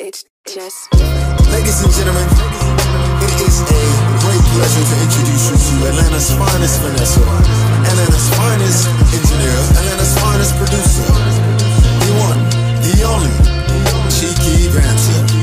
Just. Ladies and gentlemen, it is a great pleasure to introduce you to Atlanta's finest Vanessa, Atlanta's finest engineer, Atlanta's finest producer, the one, the only, Cheeky Banter.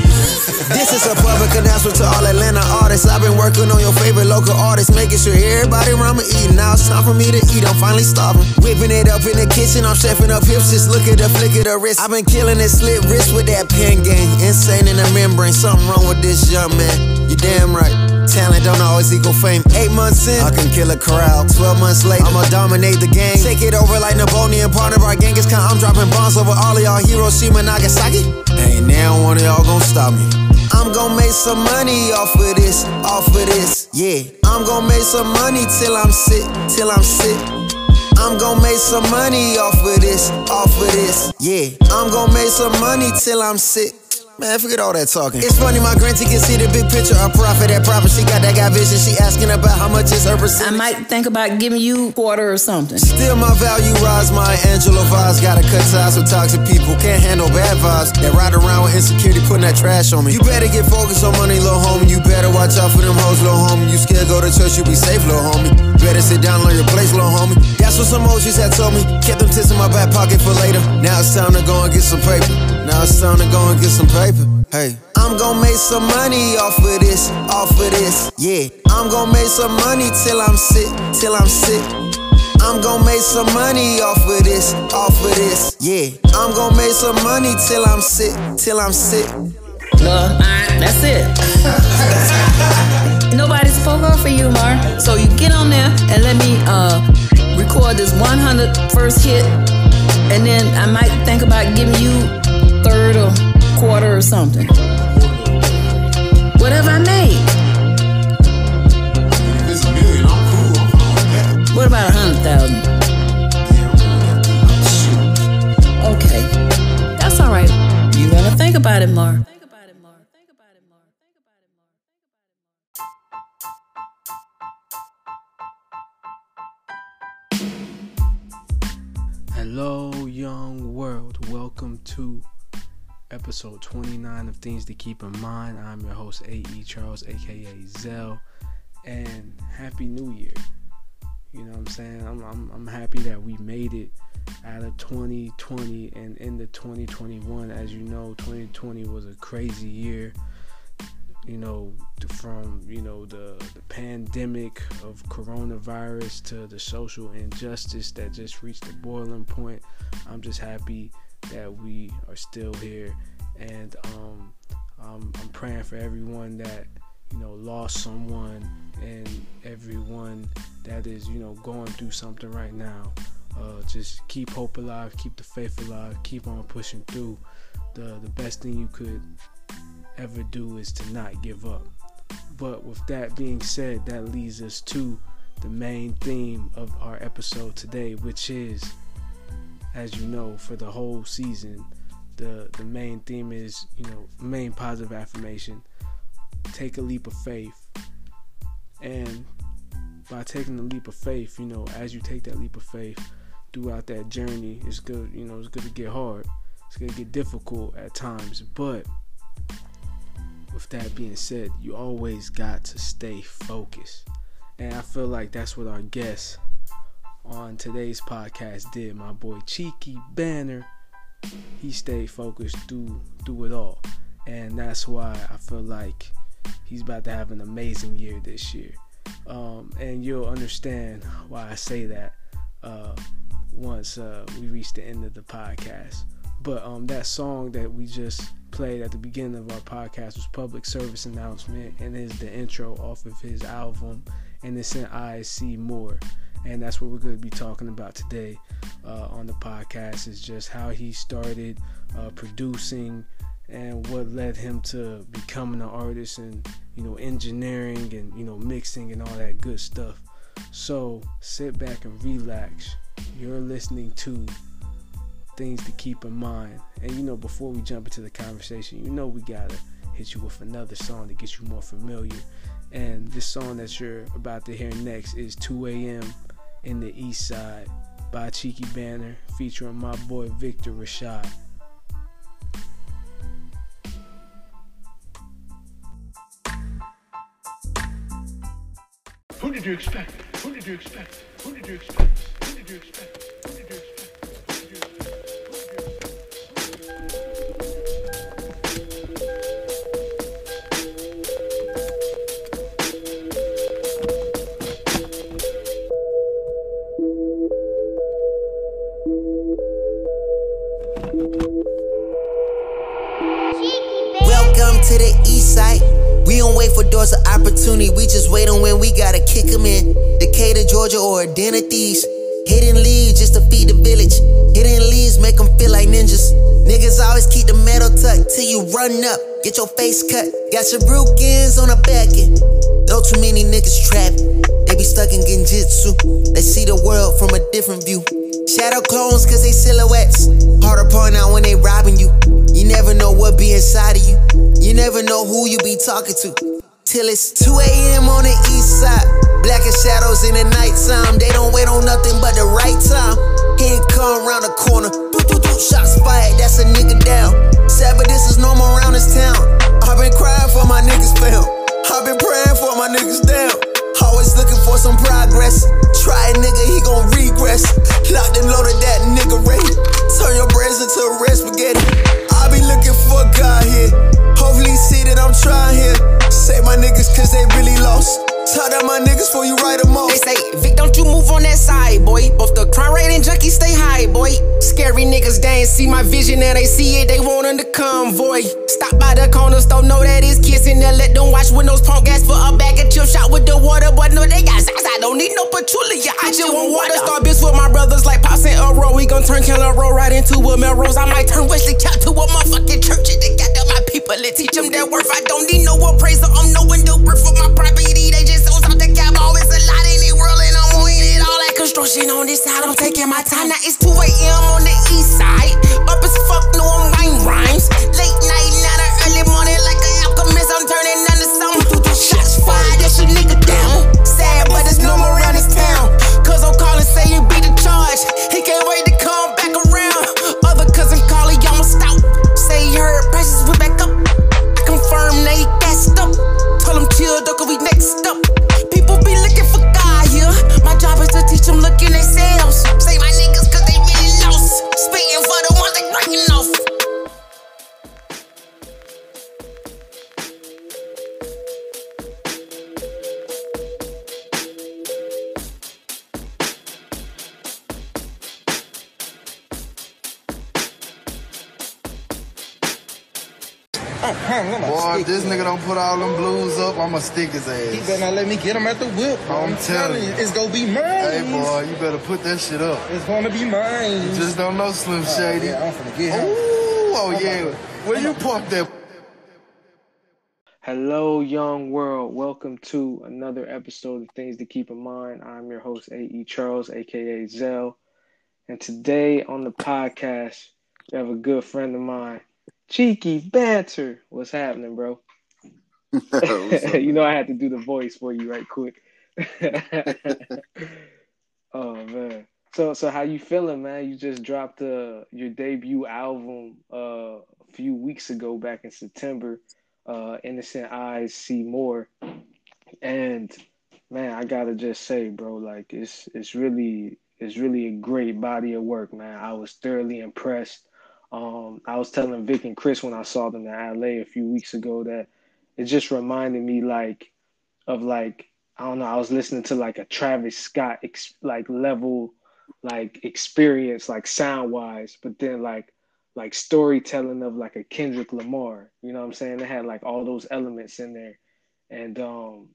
This is a public announcement to all Atlanta artists. I've been working on your favorite local artists, making sure everybody around me eating. Now it's time for me to eat. I'm finally starving. Whipping it up in the kitchen. I'm chefing up hips. Just look at the flick of the wrist. I've been killing it slit wrist with that pen game. Insane in the membrane. Something wrong with this young man. You damn right. Talent don't always equal fame. Eight months in, I can kill a crowd. Twelve months later, I'ma dominate the game. Take it over like Napoleon, part of our Genghis Khan. I'm dropping bombs over all of y'all Hiroshima, Nagasaki. Ain't now one of y'all gonna stop me. I'm gonna make some money off of this, off of this, yeah. I'm gonna make some money till I'm sick, till I'm sick. I'm gonna make some money off of this, off of this, yeah. I'm gonna make some money till I'm sick. Man, forget all that talking. It's funny, my grantee can see the big picture. A profit that profit. She got that guy vision. She asking about how much is her percent. I might think about giving you quarter or something. Still my value rise, my Angela vibes. Gotta cut ties with toxic people. Can't handle bad vibes. That ride around with insecurity, putting that trash on me. You better get focused on money, little homie. You better watch out for them hoes, little homie. You scared go to church, you be safe, little homie. Better sit down, learn your place, little homie. That's what some emojis had told me. Kept them tips in my back pocket for later. Now it's time to go and get some paper. Now it's time to go and get some paper. Hey. I'm gonna make some money off of this, off of this, yeah. I'm gonna make some money till I'm sick, till I'm sick. I'm gonna make some money off of this, off of this, yeah. I'm gonna make some money till I'm sick, till I'm sick. Look, alright, that's it. Nobody spoke up for you, Mar. So you get on there and let me uh record this 100 first hit, and then I might think about giving you third or quarter or something. I. I'm fine with that. What about a hundred thousand? Okay, that's all right. You gotta think about it, Mar. Hello, young world. Welcome to episode 29 of Things to Keep in Mind. I'm your host, A.E. Charles, aka Zell, and Happy New Year. You know what I'm saying? I'm, I'm, I'm happy that we made it out of 2020 and into 2021. As you know, 2020 was a crazy year. You know, from you know the the pandemic of coronavirus to the social injustice that just reached the boiling point. I'm just happy that we are still here, and um, I'm, I'm praying for everyone that you know lost someone and everyone that is you know going through something right now. Uh, just keep hope alive, keep the faith alive, keep on pushing through. The the best thing you could ever do is to not give up. But with that being said, that leads us to the main theme of our episode today, which is, as you know, for the whole season, the the main theme is, you know, main positive affirmation. Take a leap of faith. And by taking the leap of faith, you know, as you take that leap of faith throughout that journey, it's good, you know, it's good to get hard. It's gonna get difficult at times, but with that being said, you always got to stay focused. And I feel like that's what our guest on today's podcast did. My boy Cheeky Banner, he stayed focused through through it all. And that's why I feel like he's about to have an amazing year this year. Um, and you'll understand why I say that uh, once uh, we reach the end of the podcast. But um, that song that we just played at the beginning of our podcast was public service announcement and is the intro off of his album and it's in I See More. And that's what we're going to be talking about today uh, on the podcast is just how he started uh, producing and what led him to becoming an artist and you know engineering and you know mixing and all that good stuff. So sit back and relax. You're listening to things to keep in mind. And you know, before we jump into the conversation, you know we gotta hit you with another song to get you more familiar. And this song that you're about to hear next is 2 a.m in the East Side by Cheeky Banner featuring my boy Victor Rashad. Who did you expect? Who did you expect? Who did you expect? Who did you expect? Opportunity, we just wait on when we gotta kick 'em in. Decatur, Georgia, or a den of thieves. Hidden leaves just to feed the village. Hidden leaves make 'em feel like ninjas. Niggas always keep the metal tucked till you run up, get your face cut. Got your brukins on the back end. Know too many niggas trapped. They be stuck in genjutsu. They see the world from a different view. Shadow clones cause they silhouettes. Hard to point out when they robbing you. You never know what be inside of you. You never know who you be talking to. Till it's 2 a.m. on the east side. Blacker shadows in the nighttime. They don't wait on nothing but the right time. He ain't come around the corner. Do, do, do, shots fired, that's a nigga down. Sad, but this is normal around this town. I've been crying for my niggas found. I've been praying for my niggas down. Always looking for some progress. Try a nigga, he gon' regress. Locked and loaded that nigga ready. Turn your brains into a red spaghetti. I be looking for God here. Hopefully see that I'm trying here. Say my niggas cause they really lost. Tell that my niggas before you write them off. They say, Vic, don't you move on that side, boy. Both the crime rate and junkies stay high, boy. Scary niggas, they ain't see my vision and they see it, they want in the convoy. Stop by the corner store, know that it's kissing there. Let them watch windows punk gas for a bag of chip shot with the water, but no, they got size. I don't need no patchouli. I just want water. Star bitch with my brothers like Pops and Earl. We gon' turn Killer Row right into a Melrose. I might turn Wesley Cap to a motherfucking church. People and teach them their worth. I don't need no appraiser. I'm the worth of my property. They just on top the cap. Always a lot in the world and I'm it. All that construction on this side. I'm taking my time. Now it's 2 a.m. on the east side. Up as fuck, no, I'm writing rhymes. Late night, not an early morning like an alchemist. I'm turning into something. Shots fired, that's your nigga down. Sad, but it's normal around this town. Cause I'm calling, say you beat the charge. He can't wait don't put all them blues up, I'ma stick his ass. He better not let me get him at the whip. bro. I'm I'm, telling telling you, you. it's gonna be mine. Hey, boy, you better put that shit up. It's gonna be mine. You just don't know Slim oh, Shady. yeah, I'm finna get him. Ooh, oh yeah. Where you park that? Hello, young world. Welcome to another episode of Things to Keep in Mind. I'm your host, A.E. Charles, aka Zell. And today on the podcast, we have a good friend of mine, Cheeky Banter. What's happening, bro? you know, I had to do the voice for you right quick. oh man. So so how you feeling, man? You just dropped uh, your debut album uh, a few weeks ago back in September uh, Innocent Eyes See More. And man, I gotta just say, bro, like it's it's really it's really a great body of work, man. I was thoroughly impressed. Um, I was telling Vic and Chris when I saw them in LA a few weeks ago that it just reminded me like of like I don't know. I was listening to like a Travis Scott ex- like level like experience like sound wise, but then like like storytelling of like a Kendrick Lamar. You know what I'm saying? They had like all those elements in there, and um,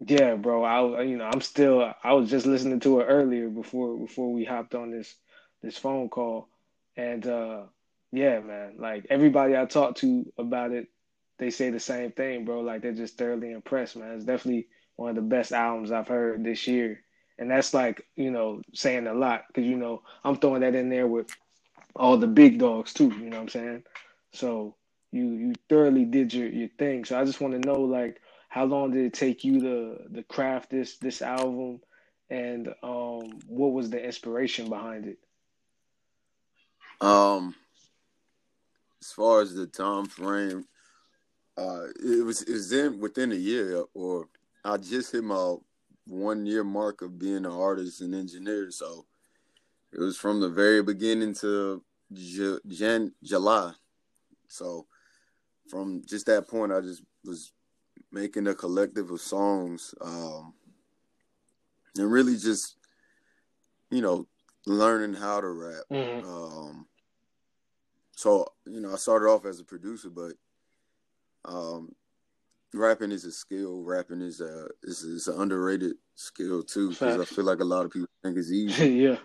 yeah, bro. I you know I'm still I was just listening to it earlier before before we hopped on this this phone call, and uh, yeah, man. Like everybody I talked to about it, they say the same thing, bro. Like they're just thoroughly impressed, man. It's definitely one of the best albums I've heard this year. And that's like, you know, saying a lot because, you know, I'm throwing that in there with all the big dogs too, you know what I'm saying? So you you thoroughly did your, your thing. So I just want to know like how long did it take you to to craft this this album and um what was the inspiration behind it? Um, as far as the time frame, uh, it was it was in within a year, or I just hit my one year mark of being an artist and engineer. So it was from the very beginning to J- Jan July. So from just that point, I just was making a collective of songs, um, and really just you know learning how to rap. Mhm. Um, so you know, I started off as a producer, but um, rapping is a skill. Rapping is a is, is an underrated skill too, because I feel like a lot of people think it's easy. yeah,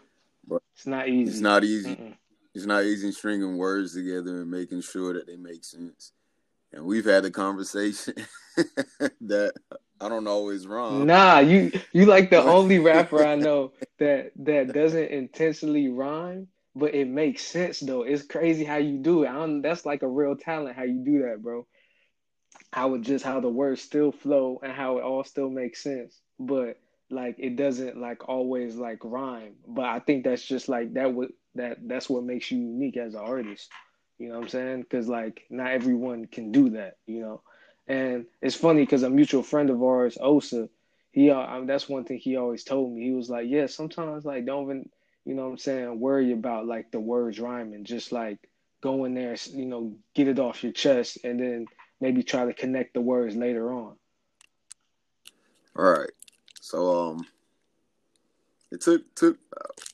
But it's not easy. It's not easy. Mm-mm. It's not easy stringing words together and making sure that they make sense. And we've had a conversation that I don't always rhyme. Nah, you you like the only rapper I know that that doesn't intentionally rhyme, but it makes sense though. It's crazy how you do it. I don't, that's like a real talent how you do that, bro. How it just how the words still flow and how it all still makes sense, but like it doesn't like always like rhyme. But I think that's just like that would that that's what makes you unique as an artist. You know what I'm saying? Because like not everyone can do that. You know. And it's funny because a mutual friend of ours, Osa, he uh, I mean, that's one thing he always told me. He was like, "Yeah, sometimes like don't even, you know what I'm saying, worry about like the words rhyming. Just like go in there, you know, get it off your chest, and then maybe try to connect the words later on." All right. So um it took took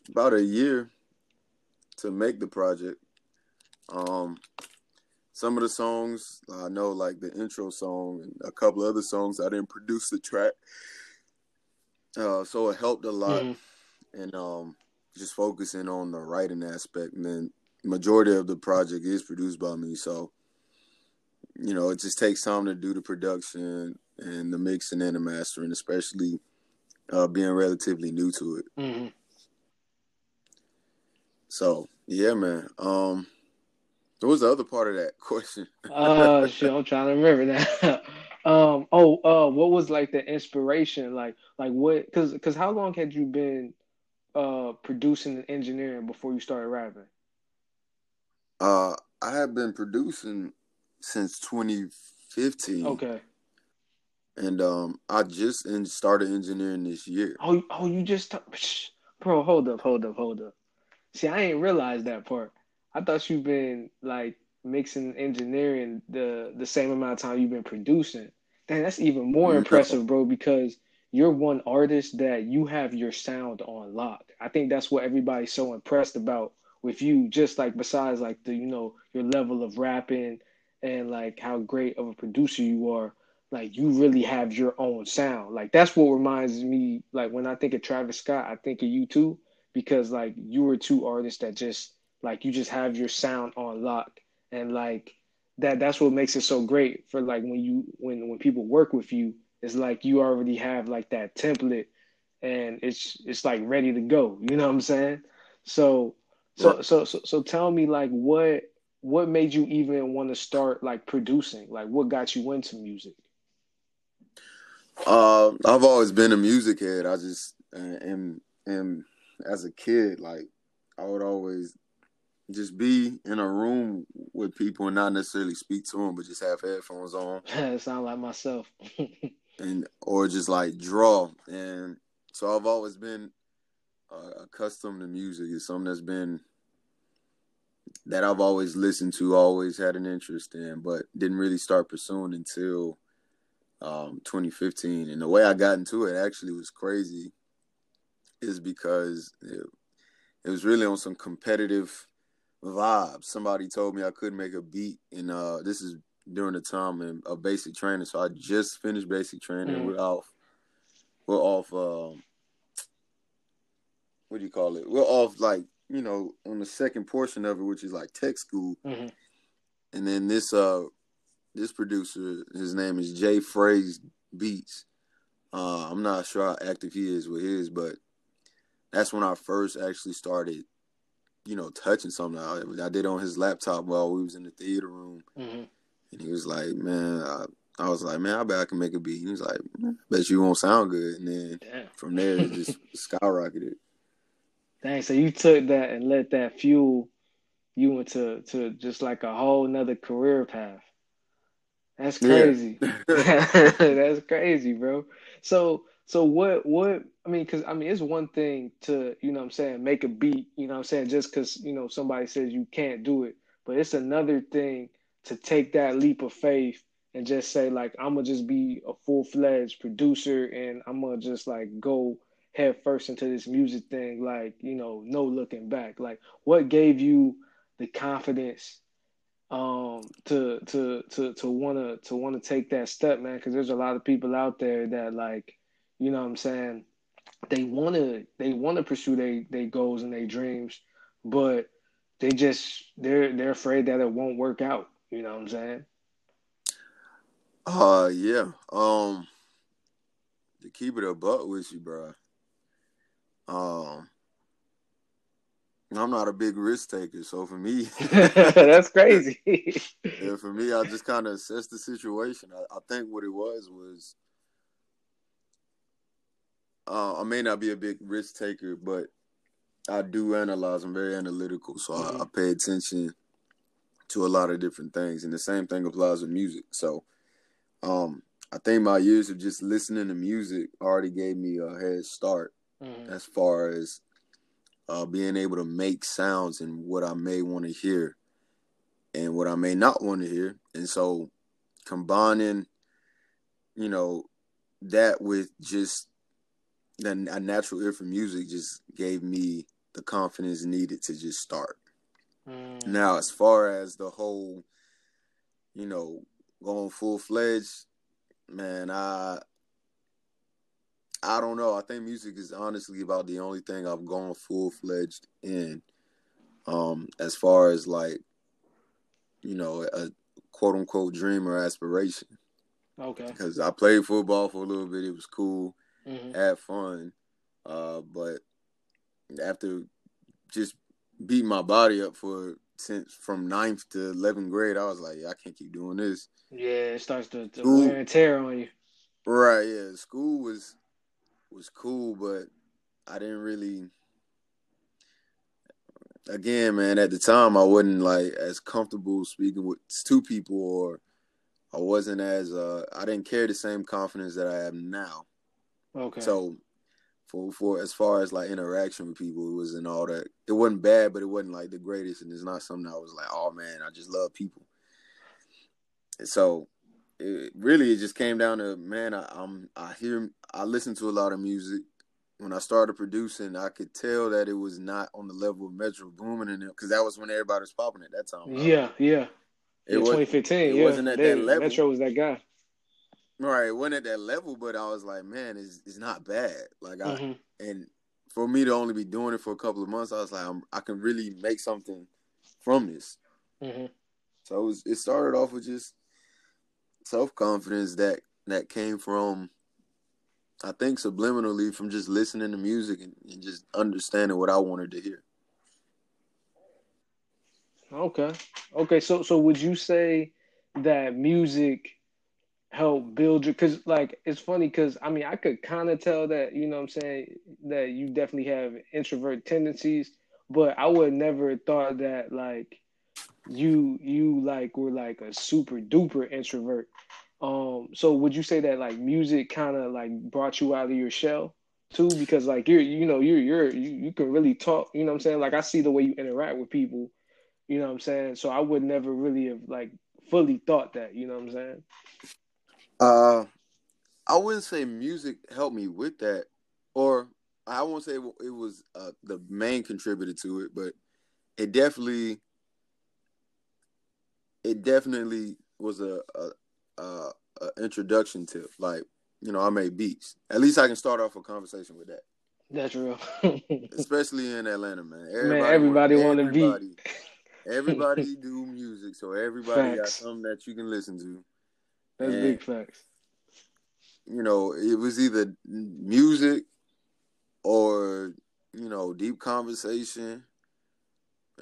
about a year to make the project. Um some of the songs I know like the intro song and a couple other songs I didn't produce the track. Uh so it helped a lot Mhm. and um just focusing on the writing aspect and then majority of the project is produced by me so you know it just takes time to do the production and the mixing and the mastering especially uh being relatively new to it hmm so yeah man um what was the other part of that question Uh, shit, I'm trying to remember now. um, oh, uh, what was like the inspiration? Like, like what? Because, because how long had you been uh producing and engineering before you started rapping? uh i have been producing since 2015 Okay. and um i just in, started engineering this year Oh, oh, you just, t- bro. Hold up, hold up, hold up. See, I ain't realized that part. I thought you've been like mixing engineering the the same amount of time you've been producing. Dang, that's even more impressive, bro. Because you're one artist that you have your sound on lock. I think that's what everybody's so impressed about with you. Just like besides like the you know your level of rapping and like how great of a producer you are like you really have your own sound. Like that's what reminds me like when I think of Travis Scott, I think of you too because like you were two artists that just like you just have your sound on lock and like that that's what makes it so great for like when you when when people work with you it's like you already have like that template and it's it's like ready to go. You know what I'm saying? So so so so so tell me like what what made you even want to start like producing? Like what got you into music? Uh, I've always been a music head. I just am am as a kid, like I would always just be in a room with people and not necessarily speak to them, but just have headphones on sound like myself. and or just like draw. And so I've always been uh, accustomed to music. It's something that's been that I've always listened to, always had an interest in, but didn't really start pursuing until um, 2015. And the way I got into it actually was crazy, is because it, it was really on some competitive vibes. Somebody told me I couldn't make a beat, and uh, this is during the time in, of basic training. So I just finished basic training. Mhm. We're off. We're off. Um, what do you call it? We're off like you know on the second portion of it, which is like tech school. Mhm. And then this uh this producer, his name is Jay Phrase Beats. Uh, I'm not sure how active he is with his, but that's when I first actually started, you know, touching something. I, I did on his laptop while we was in the theater room, Mhm. and he was like, "Man," I, I was like, "Man, I bet I can make a beat." He was like, "Bet you won't sound good." And then Damn. from there, it just skyrocketed. Dang, so you took that and let that fuel you into to just like a whole nother career path. That's Yeah. crazy. That's crazy, bro. So So what what I mean cuz I mean it's one thing to, you know what I'm saying, make a beat, you know what I'm saying, just cuz you know somebody says you can't do it, but it's another thing to take that leap of faith and just say like I'm going to just be a full-fledged producer and I'm going to just like go head first into this music thing like, you know, no looking back. Like what gave you the confidence um to to to to want to to take that step man because there's a lot of people out there that like you know what i'm saying they want to they want to pursue their their goals and their dreams but they just they're they're afraid that it won't work out you know what i'm saying Uh, yeah. Um, to keep it a buck with you, bro. Um, I'm not a big risk taker, so for me, that's crazy yeah, for me, I just kind of assessed the situation. I, I think what it was was, uh, I may not be a big risk taker, but I do analyze. I'm very analytical, so I, I pay attention to a lot of different things, and the same thing applies with music. So, um, I think my years of just listening to music already gave me a head start Mhm. as far as uh, being able to make sounds and what I may want to hear and what I may not want to hear. And so combining, you know, that with just the, a natural ear for music just gave me the confidence needed to just start. Mm. Now, as far as the whole, you know, going full fledged, man, I I don't know. I think music is honestly about the only thing I've gone full fledged in. Um, as far as like, you know, a quote unquote dream or aspiration. okay Because I played football for a little bit, it was cool, Mhm. had fun. Uh, but after just beating my body up for since from ninth to eleventh grade, I was like, I can't keep doing this. yeah it starts to, to wear and tear on you Right, yeah. School was was cool, but I didn't really again, man, at the time I wasn't like as comfortable speaking with two people or I wasn't as uh I didn't carry the same confidence that I have now. okay So for for as far as like interaction with people, it wasn't all that it wasn't bad, but it wasn't like the greatest and it's not something I was like, oh man, I just love people. And so it really it just came down to man, I, I'm I hear I listen to a lot of music. When I started producing, I could tell that it was not on the level of Metro Boomin and them because that was when everybody was popping at that time. right? yeah yeah it was 2015 it yeah wasn't at They- that level. metro was that guy right. It wasn't at that level, but I was like, man, it's it's not bad. Like I Mhm. and for me to only be doing it for a couple of months, I was like, I'm, I can really make something from this. Mhm. So it, was, it started off with just self confidence that that came from, I think, subliminally from just listening to music and, and just understanding what I wanted to hear. Okay. Okay. So so would you say that music helped build your cuz like it's funny cuz I mean I could kind of tell that you know what I'm saying that you definitely have introvert tendencies but I would never thought that like you you like were like a super duper introvert. Um so would you say that like music kind of like brought you out of your shell too because like you're you know you're you're you, you can really talk, you know what I'm saying? Like I see the way you interact with people you know what I'm saying? So I would never really have like fully thought that, you know what I'm saying? Uh, I wouldn't say music helped me with that, or I won't say it was uh, the main contributor to it, but it definitely, it definitely was a, a, a, a introduction to like you know I made beats. At least I can start off a conversation with that, That's real. especially in Atlanta, man. Man, everybody want to beat. everybody, everybody do music, so everybody got something that you can listen to. That's And- big facts. you know, it was either music or you know deep conversation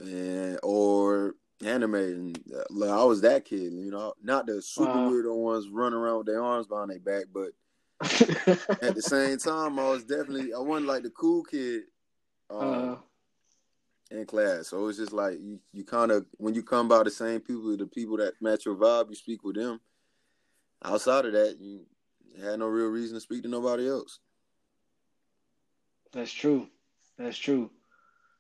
and or anime. And uh, like, I was that kid, you know, not the super Wow. weirdo ones running around with their arms behind their back, but at the same time, I was definitely I wasn't like the cool kid. Um, uh, in class. So it's just like you, you kind of when you come by the same people, the people that match your vibe, you speak with them. Outside of that, you had no real reason to speak to nobody else. That's true. That's true.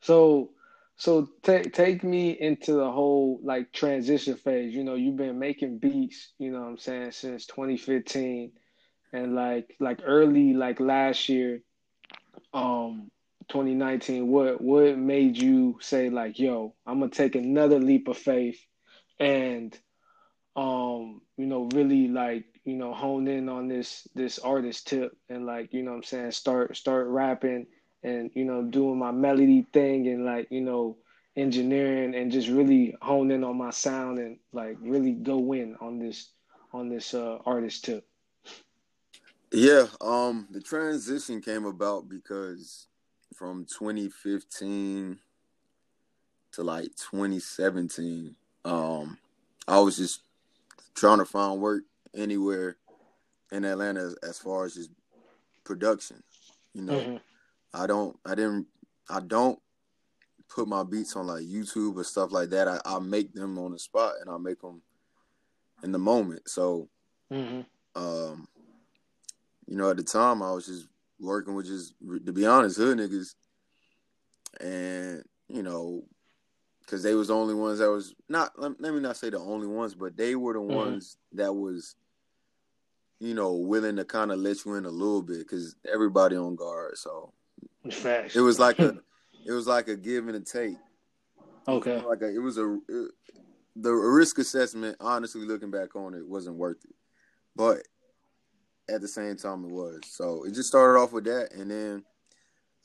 So so take take me into the whole like transition phase. You know, you've been making beats, you know what I'm saying, since 2015 and like like early like last year um 2019 what what made you say like yo, I'm going to take another leap of faith and um you know really like you know hone in on this this artist tip and like you know I'm saying start start rapping and you know doing my melody thing and like you know engineering and just really hone in on my sound and like really go in on this on this uh artist tip Yeah, um, the transition came about because from 2015 to like 2017, um, I was just trying to find work anywhere in Atlanta as, as far as just production. You know, Mhm. I don't, I didn't, I don't put my beats on like YouTube or stuff like that. I, I make them on the spot and I make them in the moment. So, Mhm. um, you know, at the time I was just working with just, to be honest, hood niggas, and you know, because they was the only ones that was not. Let, let me not say the only ones, but they were the Mhm. ones that was, you know, willing to kind of let you in a little bit because everybody on guard. So Facts. it was like a, it was like a give and a take. okay Like a, it was a, it, the risk assessment. Honestly, looking back on it, wasn't worth it, but at the same time, it was. So it just started off with that, and then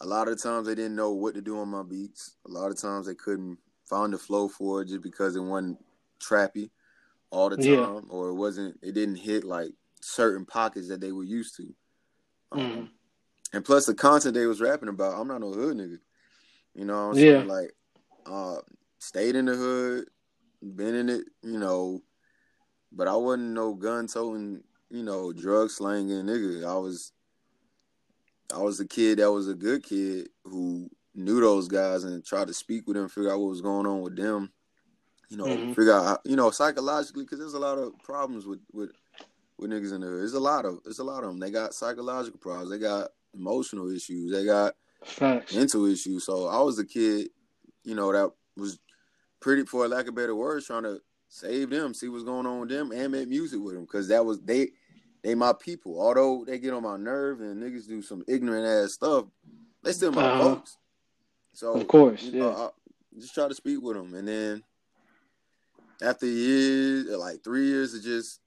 a lot of the times they didn't know what to do on my beats. A lot of times they couldn't find the flow for it just because it wasn't trappy all the time, Yeah. or it wasn't. It didn't hit like certain pockets that they were used to. Um, Mhm. And plus the content they was rapping about, I'm not no hood nigga. You know what I'm Yeah. saying? Like, uh, stayed in the hood, been in it, you know, but I wasn't no gun toting, you know, drug slanging nigga. I was, I was a kid that was a good kid who knew those guys and tried to speak with them, figure out what was going on with them. You know, Mhm. figure out, how, you know, psychologically, because there's a lot of problems with with with niggas in the hood. There's a lot of, there's a lot of them. They got psychological problems. They got emotional issues. They got Facts. mental issues. So I was a kid, you know, that was pretty, for lack of better words, trying to save them, see what's going on with them, and make music with them, because that was they, they my people. Although they get on my nerve and niggas do some ignorant ass stuff, they still my Uh-huh. folks. So Of course, you know, yeah. I just try to speak with them, and then after years, like three years of just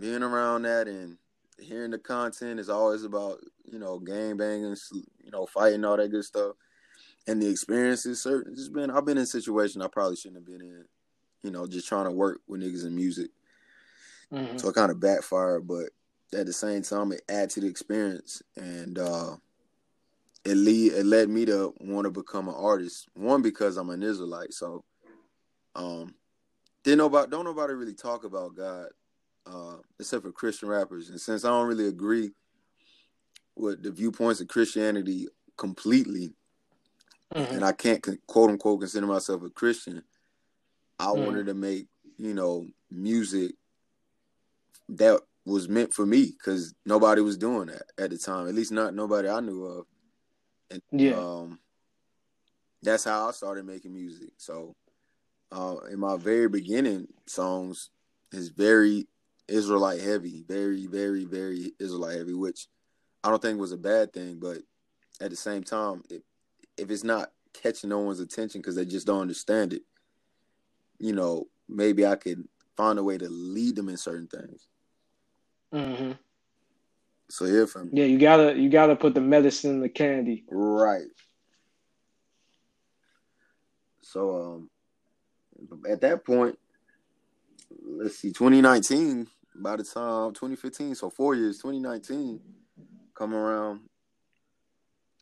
being around that and hearing the content is always about you know gang banging, you know fighting all that good stuff, and the experiences. Certain just been I've been in situations I probably shouldn't have been in, you know, just trying to work with niggas in music. Mhm. So it kind of backfired, but at the same time it added to the experience and uh it lead it led me to want to become an artist. One because I'm an Israelite, so um didn't know about don't nobody really talk about God uh except for Christian rappers. And since I don't really agree with the viewpoints of Christianity completely, Mhm. and I can't quote unquote consider myself a Christian, I Mhm. wanted to make, you know, music that was meant for me because nobody was doing that at the time. At least not nobody I knew of. And Yeah. um, that's how I started making music. So uh, in my very beginning songs is very Israelite heavy, very, very, very Israelite heavy, which I don't think was a bad thing, but at the same time, if, if it's not catching no one's attention because they just don't understand it, you know, maybe I could find a way to lead them in certain things. Mhm. So yeah, from Yeah, you gotta you gotta put the medicine in the candy. right. So um, at that point, let's see, 2019. By the time 2015, so four years, 2019, come around.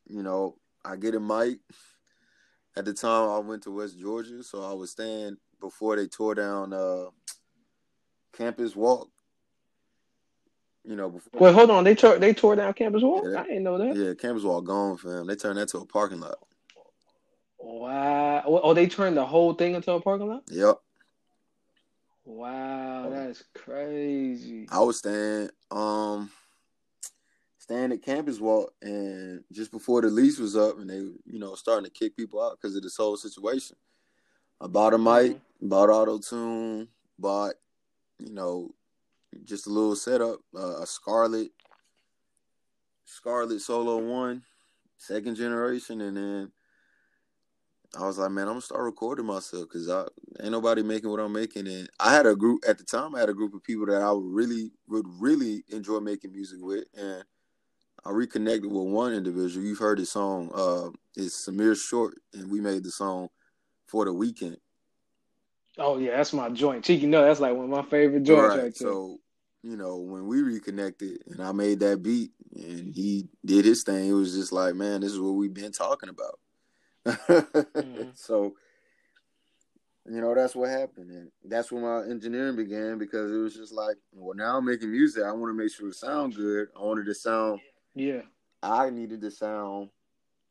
You know, I get a mic. At the time, I went to West Georgia, so I was staying before they tore down uh, Campus Walk. You know, before Wait, hold on. They tore they tore down Campus Walk. Yeah. I didn't know that. yeah, Campus Walk gone, fam. They turned that to a parking lot. Wow. Oh, they turned the whole thing into a parking lot. Yep. Wow, that's crazy. I was staying um staying at Campus Walk, and just before the lease was up, and they, you know, starting to kick people out because of this whole situation. I bought a mic, bought auto tune, bought, you know, just a little setup, uh, a Scarlett Scarlett Solo One, second generation, and then I was like, man, I'm gonna start recording myself because I ain't nobody making what I'm making. And I had a group at the time. I had a group of people that I would really would really enjoy making music with, and I reconnected with one individual. You've heard his song. Uh, it's Samir Short, and we made the song for the weekend. Oh yeah, that's my joint. Cheeky, no, that's like one of my favorite joints right, right So, you know, when we reconnected and I made that beat and he did his thing, it was just like, man, this is what we've been talking about mm-hmm. So, you know, that's what happened. And that's when my engineering began because it was just like, well, now I'm making music. I want to make sure it sound good. I wanted to sound, yeah. I needed to sound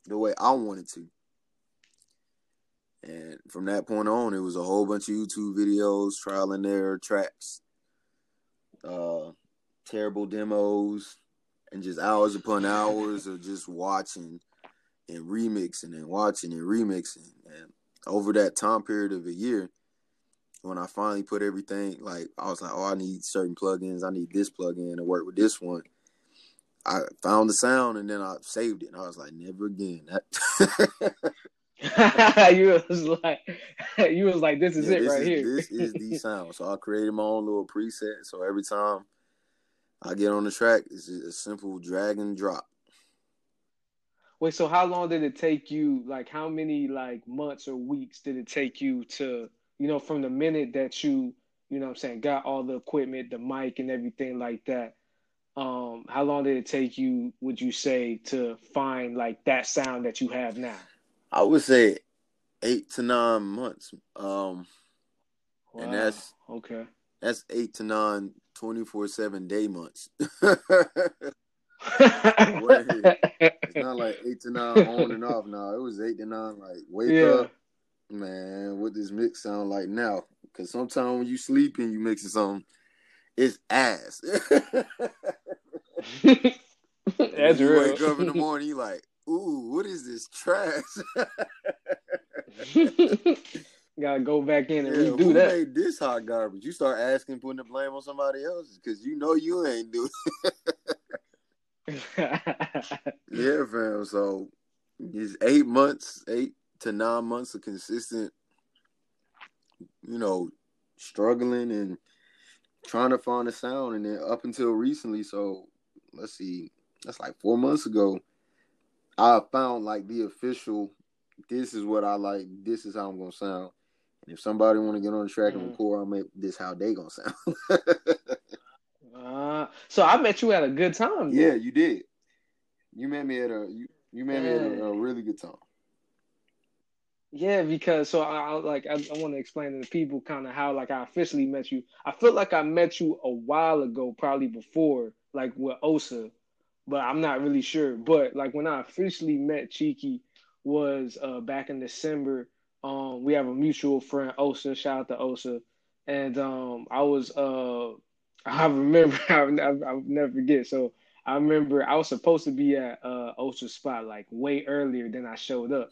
the way I wanted to. And from that point on, it was a whole bunch of YouTube videos, trial and error tracks, uh, terrible demos, and just hours upon hours of just watching and remixing and watching and remixing. And over that time period of a year, when I finally put everything like I was like, oh, I need certain plugins, I need this plugin to work with this one. I found the sound and then I saved it. And I was like, never again. you was like, you was like, this is yeah, it this right is, here. this is the sound. So I created my own little preset. So every time I get on the track, it's just a simple drag and drop. Wait, so how long did it take you? Like, how many like months or weeks did it take you to, you know, from the minute that you, you know, I'm saying, got all the equipment, the mic, and everything like that? Um, how long did it take you? Would you say to find like that sound that you have now? I would say eight to nine months. Um, wow. and that's okay. That's eight to nine 24 7 day months. it's not like eight to nine on and off. No, it was eight to nine. Like wake yeah. up, man. What does mix sound like now? Because sometimes when you sleeping, you mixing something, it's ass. That's you real. Wake up in the morning, you like, ooh, what is this trash? Gotta go back in and yeah, redo who that. made this hot garbage? You start asking, putting the blame on somebody else because you know you ain't doing. yeah, fam. So it's eight months, eight to nine months of consistent, you know, struggling and trying to find a sound, and then up until recently, so let's see, that's like four months ago, I found like the official. This is what I like. This is how I'm gonna sound. And if somebody want to get on the track mm-hmm. and record, I'll make this how they gonna sound. uh, so I met you at a good time. Yeah, you did. You met me at a you, you met yeah. me at a, a, really good time. Yeah, because so I, I like I, I want to explain to the people kind of how like I officially met you. I feel like I met you a while ago, probably before like with Osa, but I'm not really sure. But like when I officially met Cheeky was uh back in December. Um, we have a mutual friend, Osa. Shout out to Osa, and um, I was uh, I remember I, I'll never forget. So I remember I was supposed to be at uh Ultra Spot like way earlier than I showed up.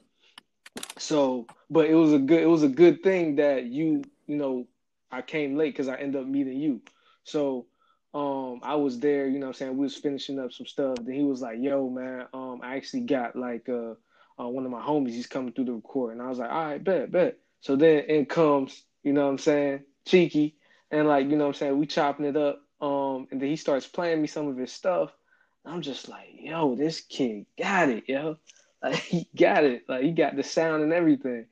So, but it was a good it was a good thing that you you know I came late because I ended up meeting you. So um I was there, you know I'm saying, we was finishing up some stuff. Then he was like, yo, man, um, I actually got like uh, uh one of my homies, he's coming through the record. And I was like, all right, bet, bet. So then in comes, you know what I'm saying, cheeky, and like, you know what I'm saying, we chopping it up. Um, and then he starts playing me some of his stuff. I'm just like, yo, this kid got it, yo. Like he got it. Like he got the sound and everything.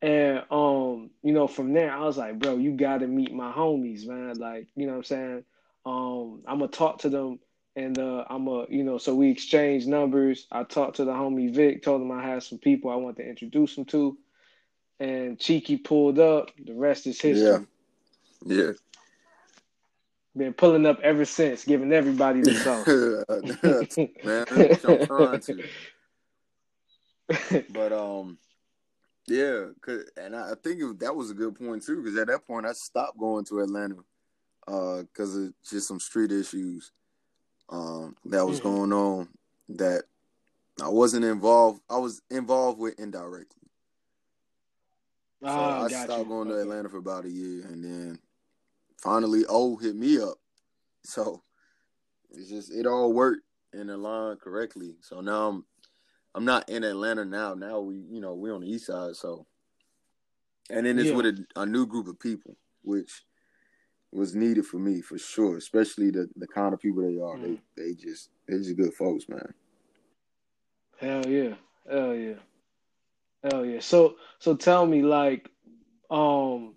And um, you know, from there I was like, bro, you gotta meet my homies, man. Like, you know what I'm saying? Um, I'm gonna talk to them and uh I'm a you know, so we exchanged numbers. I talked to the homie Vic, told him I had some people I want to introduce him to. And Cheeky pulled up. The rest is history. Yeah. Yeah. Been pulling up ever since, giving everybody the song. Man. But um, yeah, cause, and I think it, that was a good point too, because at that point I stopped going to Atlanta, uh, because of just some street issues. um, that was Mhm. going on that I wasn't involved. I was involved with indirectly. So Ah, I stopped you. going to Atlanta for about a year, and then finally, O hit me up. So it's just it all worked in the line correctly. So now I'm I'm not in Atlanta now. Now we you know we on the east side. So and then it's Yeah. with a, a new group of people, which was needed for me for sure. Especially the the kind of people they are. Mhm. They they just they just good folks, man. Hell yeah. Hell yeah. Hell yeah. So so tell me like um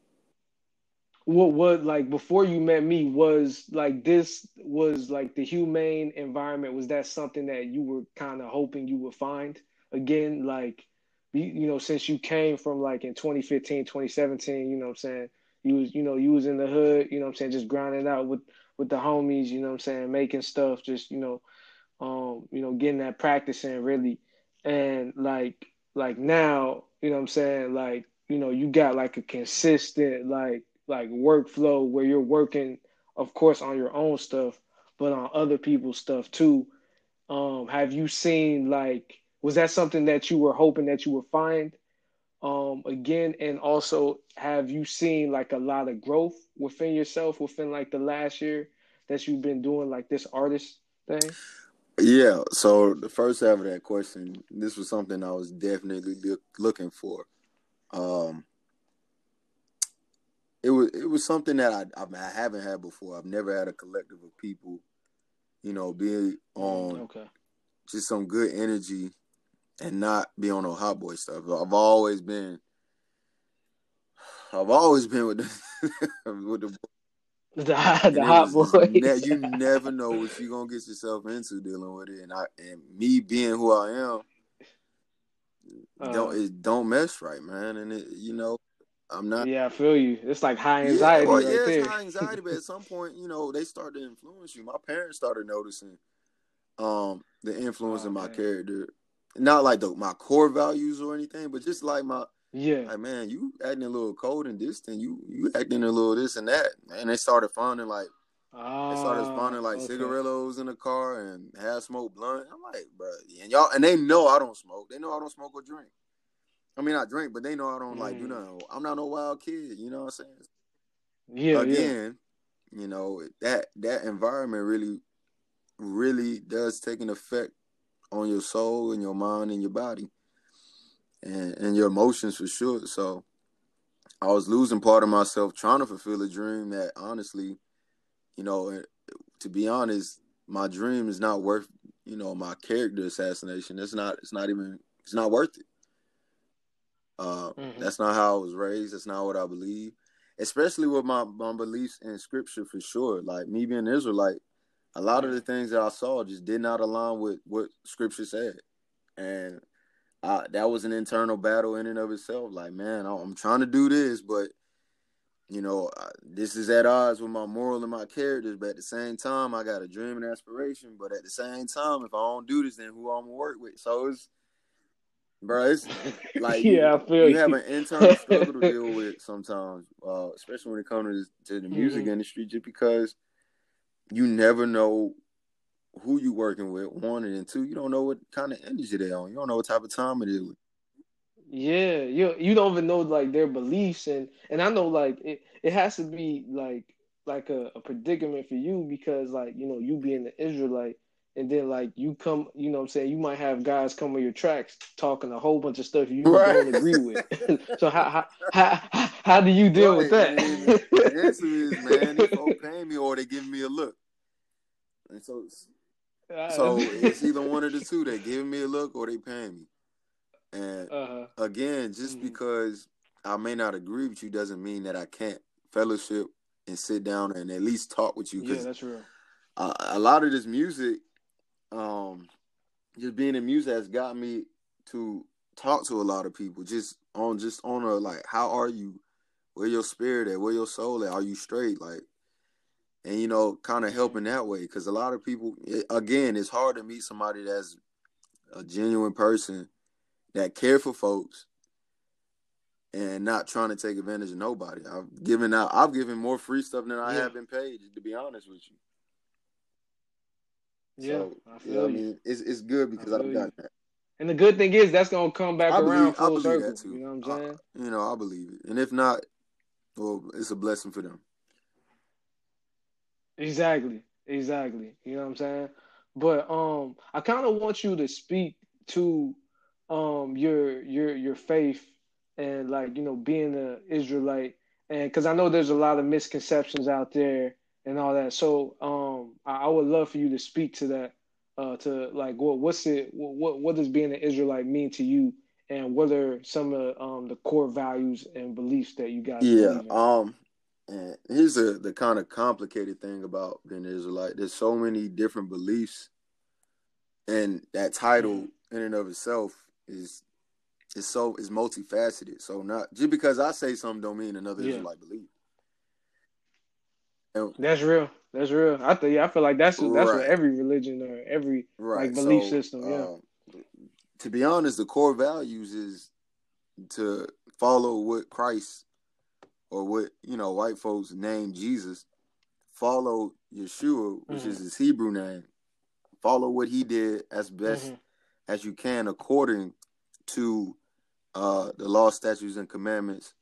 what what like before you met me was like this was like the humane environment. Was that something that you were kind of hoping you would find? Again like you, you know since you came from like in 2015 2017 you know what I'm saying? You was you know you was in the hood you know what I'm saying? Just grinding out with with the homies you know what I'm saying? Making stuff just you know um you know getting that practice in really. And like like now you know what I'm saying? Like you know you got like a consistent like like workflow where you're working of course on your own stuff but on other people's stuff too um have you seen like was that something that you were hoping that you would find um again and also have you seen like a lot of growth within yourself within like the last year that you've been doing like this artist thing Yeah. So the first half of that question, this was something I was definitely look, looking for. Um, it was it was something that I I, mean, I haven't had before. I've never had a collective of people, you know, be on okay just some good energy and not be on no hot boy stuff. I've always been, I've always been with the with the the, the hot boy ne- you never know what you're gonna get yourself into dealing with it. And I and me being who I am, don't Uh, it don't mess right, man. And it, you know, I'm not. yeah i feel you it's like high Yeah, anxiety well, right yeah, there it's high anxiety, but at some point, you know, they start to influence you. My parents started noticing um the influence Oh, in my man. character. Not like the my core values or anything, but just like my yeah like man, you acting a little cold and distant. You you acting a little this and that. And they started finding like they started Ah, spawning like okay. cigarillos in the car and half smoked blunt. I'm like, bro, and y'all and they know I don't smoke. They know I don't smoke or drink. I mean, I drink, but they know I don't like do Mm. nothing. I'm not no wild kid. You know what I'm saying? Yeah, yeah. Again, you know that that environment really, really does take an effect on your soul and your mind and your body, and and your emotions for sure. So, I was losing part of myself trying to fulfill a dream that honestly, you know, to be honest, my dream is not worth, you know, my character assassination. It's not. It's not even. It's not worth it. Uh, Mhm. That's not how I was raised. That's not what I believe. Especially with my, my beliefs in scripture for sure. Like me being Israelite, a lot of the things that I saw just did not align with what scripture said. And I, that was an internal battle in and of itself. Like, man, I'm trying to do this, but you know, I, this is at odds with my moral and my characters. But at the same time, I got a dream and aspiration. But at the same time, if I don't do this, then who I'm gonna work with? So it's, bro, it's like yeah, I you, feel you have an internal struggle to deal with sometimes, uh, especially when it comes to the music Mhm. industry, just because you never know who you're working with. One and two, you don't know what kind of energy they on. You don't know what type of time it is. Yeah, you you don't even know like their beliefs and and I know like it, it has to be like like a, a predicament for you because like you know you being the Israelite and then like you come you know what I'm saying you might have guys come on your tracks talking a whole bunch of stuff you Right. don't agree with. so how, how how how do you deal with that? and the answer is, man, they paying me or they giving me a look. And so, so it's either one of the two. They giving me a look or they paying me. And uh-huh. again, just Mhm. because I may not agree with you doesn't mean that I can't fellowship and sit down and at least talk with you. Yeah, that's real. a, a lot of this music, um, just being in music has got me to talk to a lot of people. Just on, just on a like, how are you? Where your spirit at? Where your soul at? Are you straight? Like, and you know, kind of helping that way. Because a lot of people, it, again, it's hard to meet somebody that's a genuine person that care for folks and not trying to take advantage of nobody. I've given out I've given more free stuff than I Yeah. have been paid, to be honest with you. Yeah, so I you know I mean, it's it's good because I've done that. And the good thing is that's gonna come back I around believe, I full believe circle. that too. You know what I'm I- saying? you know, I believe it, and if not, well, it's a blessing for them. Exactly. Exactly. You know what I'm saying? But um I kind of want you to speak to um your your your faith and like, you know, being an Israelite and cuz I know there's a lot of misconceptions out there and all that. So um I, I would love for you to speak to that uh to like what what's it what what does being an Israelite mean to you and what are some of um the core values and beliefs that you guys Yeah. Um. And here's the the kind of complicated thing about being an Israelite. There's so many different beliefs, and that title in and of itself is is so is multifaceted. So not just because I say something don't mean another Yeah. Israelite believe. That's real. That's real. I think yeah, I feel like that's that's what every religion or every right like belief so, system. Yeah. um, to be honest, the core values is to follow what Christ or what you know white folks name Jesus. Follow Yeshua, which Mhm. is his Hebrew name. Follow what he did as best Mhm. as you can according to uh, the law, statutes, and commandments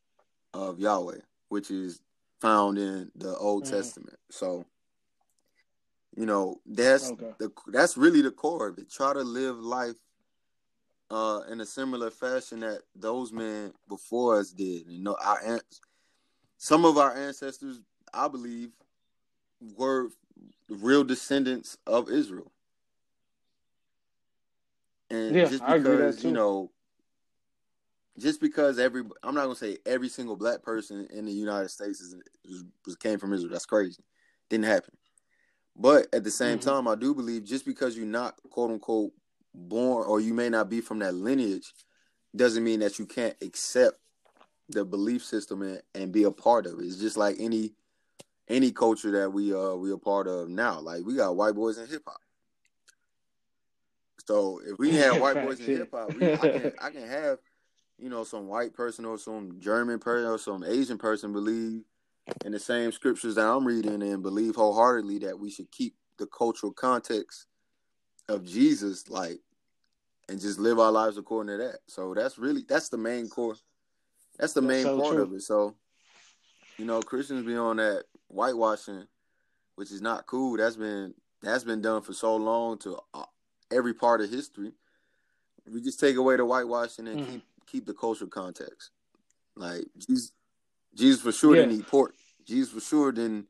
of Yahweh, which is found in the Old Mhm. Testament. So, you know, that's Okay. the that's really the core of it. Try to live life uh, in a similar fashion that those men before us did. You know, our some of our ancestors, I believe, were real descendants of Israel. And Yeah, just I agree that because, you know, just because every I'm not gonna say every single black person in the United States is, is was came from Israel. That's crazy. Didn't happen. But at the same Mhm. time, I do believe just because you're not quote unquote born or you may not be from that lineage, doesn't mean that you can't accept the belief system and, and be a part of it. It's just like any any culture that we uh we a part of now. Like we got white boys in hip hop. So if we have white boys in hip hop, I can I can have you know some white person or some German person or some Asian person believe in the same scriptures that I'm reading and believe wholeheartedly that we should keep the cultural context of Jesus like and just live our lives according to that. So that's really that's the main core. That's the That's main so part true. of it. So you know Christians be on that whitewashing, which is not cool. That's been that's been done for so long to uh, every part of history. We just take away the whitewashing and Mhm. keep keep the cultural context. Like Jesus, Jesus for sure Yeah. didn't eat pork. Jesus for sure didn't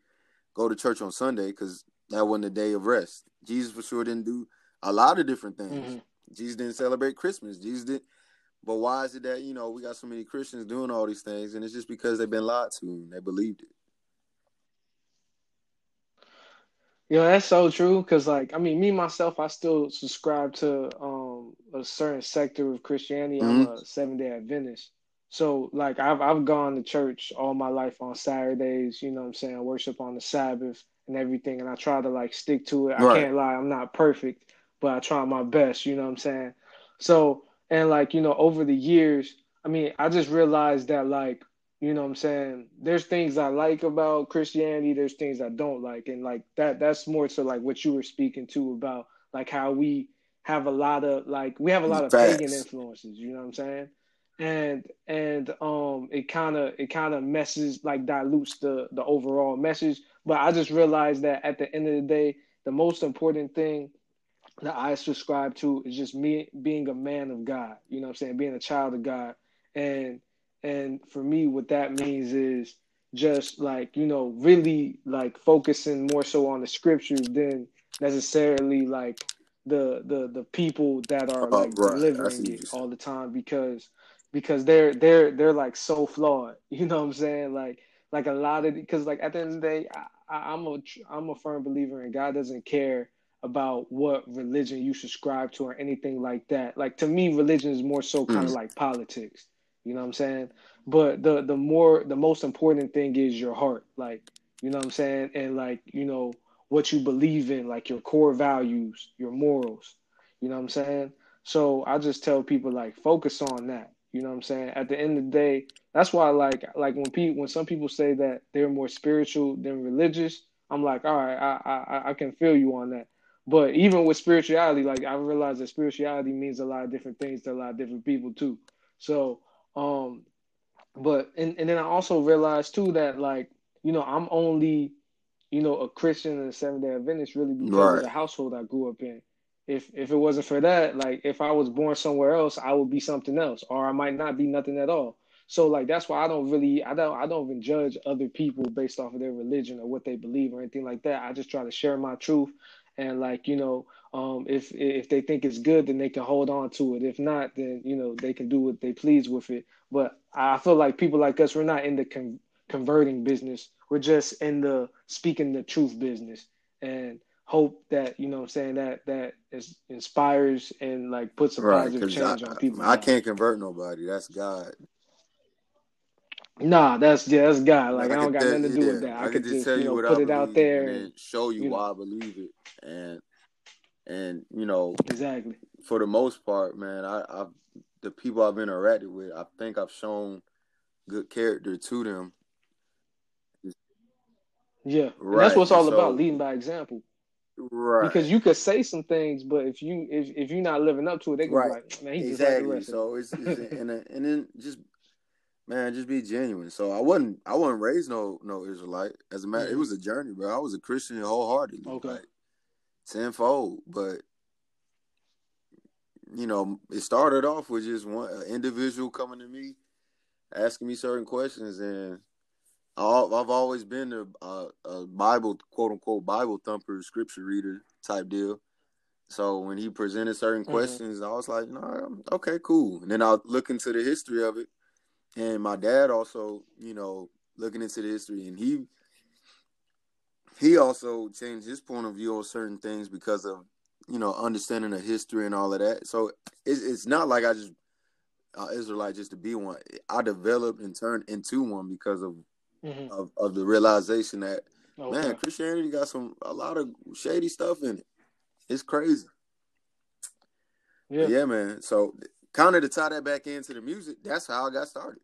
go to church on Sunday because that wasn't a day of rest. Jesus for sure didn't do a lot of different things. Mhm. Jesus didn't celebrate Christmas. Jesus did. But why is it that you know we got so many Christians doing all these things, and it's just because they've been lied to and they believed it. You know, that's so true. Cause like, I mean, me myself, I still subscribe to um a certain sector of Christianity. I'm Mhm. a seven day Adventist. So like I've I've gone to church all my life on Saturdays, you know what I'm saying, worship on the Sabbath and everything, and I try to like stick to it. I can't lie, I'm not perfect, but I try my best, you know what I'm saying? So and like, you know, over the years, I mean, I just realized that like you know what I'm saying? There's things I like about Christianity, there's things I don't like. And like that that's more to like what you were speaking to about like how we have a lot of like we have a lot of pagan influences, you know what I'm saying? And and um it kind of it kind of messes like dilutes the the overall message, but I just realized that at the end of the day, the most important thing that I subscribe to is just me being a man of God. You know what I'm saying? Being a child of God. And and for me what that means is just like, you know, really like focusing more so on the scriptures than necessarily like the the the people that are Uh, like right. Delivering it all the time because because they're they're they're like so flawed. You know what I'm saying? Like like a lot of because like at the end of the day, I, I'm a I'm a firm believer in God doesn't care about what religion you subscribe to or anything like that. Like to me, religion is more so kind of Mm. like politics. You know what I'm saying? But the the more the most important thing is your heart. Like you know what I'm saying, and like you know what you believe in, like your core values, your morals. You know what I'm saying? So I just tell people like focus on that. You know what I'm saying? At the end of the day, that's why like like when people when some people say that they're more spiritual than religious, I'm like, all right, I I I can feel you on that. But even with spirituality, like I realize that spirituality means a lot of different things to a lot of different people too. So, um, but and, and then I also realized too that like, you know, I'm only, you know, a Christian and a seven day Adventist really because Right. of the household I grew up in. If if it wasn't for that, like if I was born somewhere else, I would be something else, or I might not be nothing at all. So like that's why I don't really I don't I don't even judge other people based off of their religion or what they believe or anything like that. I just try to share my truth and like you know um if if they think it's good then they can hold on to it. If not then you know they can do what they please with it. But I feel like people like us we're not in the con- converting business. We're just in the speaking the truth business and hope that you know what I'm saying that that is inspires and like puts a Right, positive change I, on people. I can't convert nobody. That's God. Nah, that's yeah, that's God. Like I don't got nothing to do with that. I, I, can could just tell you know what put I it out there and and show you, you know. why I believe it. And and you know, exactly. for the most part, man, I, I've the people I've interacted with, I think I've shown good character to them. Yeah, Right, that's what it's all about, leading by example. right, Because you could say some things, but if you if if you're not living up to it, they can be right, like, man, he's just like exactly. So it's, it's and and then just man, just be genuine. So I wasn't I wasn't raised no no Israelite. As a matter, it Mhm. was a journey, bro. I was a Christian wholeheartedly, Okay. like tenfold. But you know, it started off with just one individual coming to me, asking me certain questions, and I've always been a, a, a Bible quote unquote Bible thumper, scripture reader type deal. So when he presented certain Mhm. questions, I was like, "Nah, okay, cool." And then I'll look into the history of it, and my dad also, you know, looking into the history, and he he also changed his point of view on certain things because of you know understanding the history and all of that. So it's it's not like I just uh, Israelite just to be one. I developed and turned into one because of Mhm. of, of the realization that Okay. man, Christianity got some a lot of shady stuff in it. It's crazy. Yeah. Yeah, man. So kind of to tie that back into the music, that's how I got started.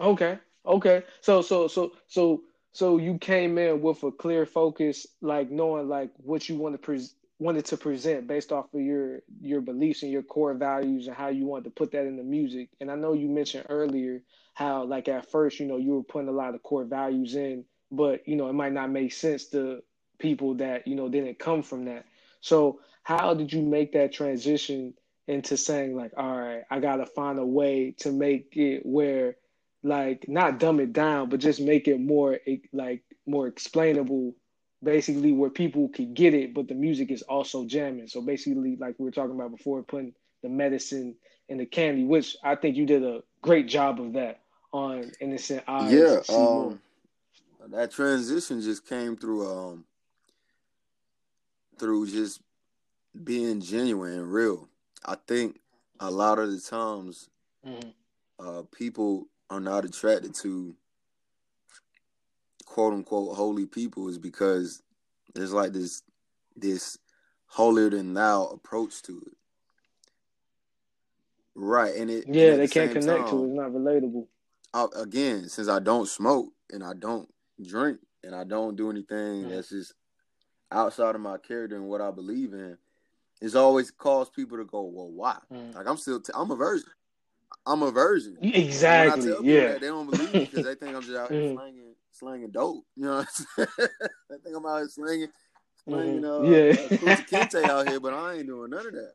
Okay. Okay. So so so so so you came in with a clear focus, like knowing like what you want to pres wanted to present based off of your your beliefs and your core values and how you want to put that in the music. And I know you mentioned earlier how like at first, you know, you were putting a lot of core values in, but you know, it might not make sense to people that, you know, didn't come from that. So how did you make that transition into saying like, all right, I gotta find a way to make it where like not dumb it down, but just make it more like more explainable, basically where people could get it, but the music is also jamming. So basically, like we were talking about before, putting the medicine in the candy, which I think you did a great job of that on Innocent Eyes. yeah, um, that transition just came through um through just being genuine and real. I think a lot of the times Mhm. uh people are not attracted to quote unquote holy people is because there's like this this holier than thou approach to it. Right, and it Yeah, at they the can't connect to it. It's not relatable. I, again, since I don't smoke and I don't drink and I don't do anything Mhm. that's just outside of my character and what I believe in, it's always caused people to go, "Well, why?" Mhm. Like I'm still, t- I'm a virgin. I'm a virgin. And I Exactly. Yeah. that, they don't believe me because they think I'm just out here Mhm. Slanging, slanging dope. You know, what I'm saying? they think I'm out here slanging, slanging Mhm. uh, Yeah. uh Kinte out here, but I ain't doing none of that.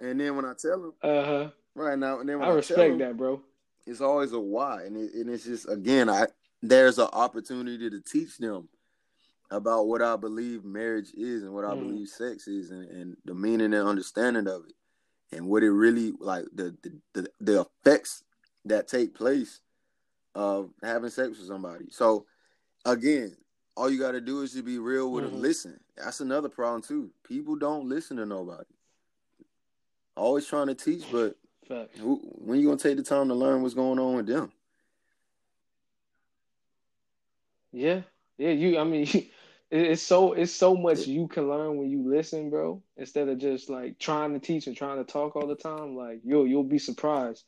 And then when I tell them, Uh huh. right now, and then when I I, respect them, that, bro. it's always a why, and it, and it's just again, I there's an opportunity to teach them about what I believe marriage is and what I Mhm. believe sex is, and, and the meaning and understanding of it, and what it really like the the the, the effects that take place of having sex with somebody. So again, all you got to do is to be real with Mhm. them. Listen, that's another problem too. People don't listen to nobody. Always trying to teach, but Facts. who, when you gonna take the time to learn what's going on with them? Yeah, yeah. You, I mean, it's so it's so much you can learn when you listen, bro. Instead of just like trying to teach and trying to talk all the time, like you'll you'll be surprised.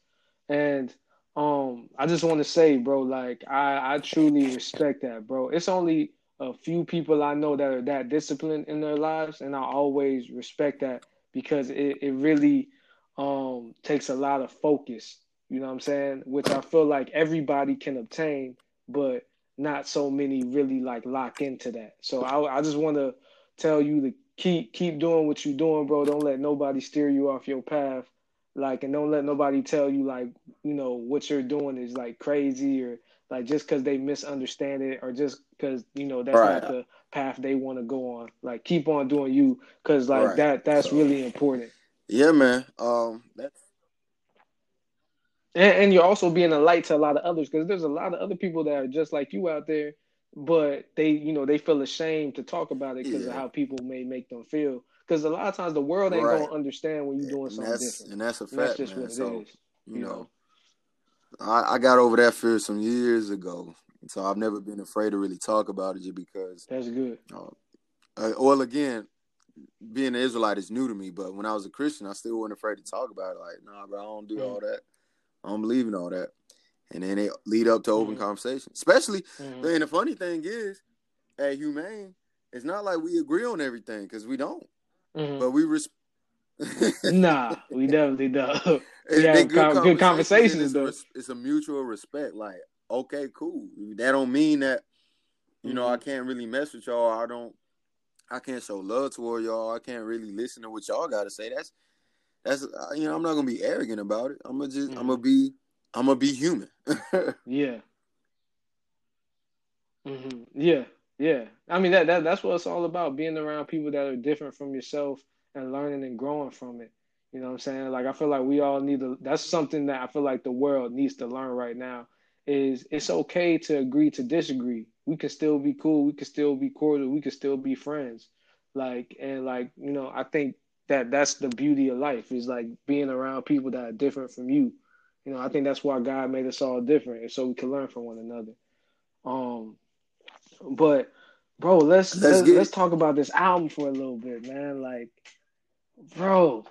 And um, I just want to say, bro, like I I truly respect that, bro. It's only a few people I know that are that disciplined in their lives, and I always respect that because it, it really um, takes a lot of focus. You know what I'm saying? Which I feel like everybody can obtain, but not so many really like lock into that. So I, I just want to tell you to keep keep doing what you're doing, bro. Don't let nobody steer you off your path. Like, and don't let nobody tell you like, you know, what you're doing is like crazy or like just because they misunderstand it or just because you know that's Right. not the path they want to go on. Like, keep on doing you because like Right. that that's So- really important. Yeah, man. Um, that's And, and you're also being a light to a lot of others because there's a lot of other people that are just like you out there, but they, you know, they feel ashamed to talk about it because of how people may make them feel. Because a lot of times the world ain't Right. gonna understand when you're doing and something that's different. and that's a And that's fact, just man. what it so is. you you know, know. I, I got over that fear some years ago, so I've never been afraid to really talk about it, just because. That's good. Uh, uh, well, again, being an Israelite is new to me, but when I was a Christian, I still wasn't afraid to talk about it. Like, nah, bro, I don't do Mm. all that. I don't believe in all that. And then it lead up to open Mhm. conversation. Especially, Mhm. and the funny thing is, at Humane, it's not like we agree on everything because we don't. Mhm. But we respect. Nah, we definitely don't. It's We have been con- good conversations, It's a, though. res- it's a mutual respect. Like, okay, cool. That don't mean that you know I Mm-hmm. can't really mess with y'all. I don't. I can't show love toward y'all. I can't really listen to what y'all got to say. That's that's you know I'm not gonna be arrogant about it. I'm gonna just I'm gonna be I'm gonna be human. Yeah. hmm Yeah, yeah. I mean that, that that's what it's all about, being around people that are different from yourself and learning and growing from it. You know what I'm saying? Like I feel like we all need to that's something that I feel like the world needs to learn right now is it's okay to agree to disagree. We can still be cool, we can still be cordial, we can still be friends. Like and like, you know, I think that that's the beauty of life is like being around people that are different from you. You know, I think that's why God made us all different, so we can learn from one another. Um, but bro, let's Let's let's, get let's talk about this album for a little bit, man. Like, bro,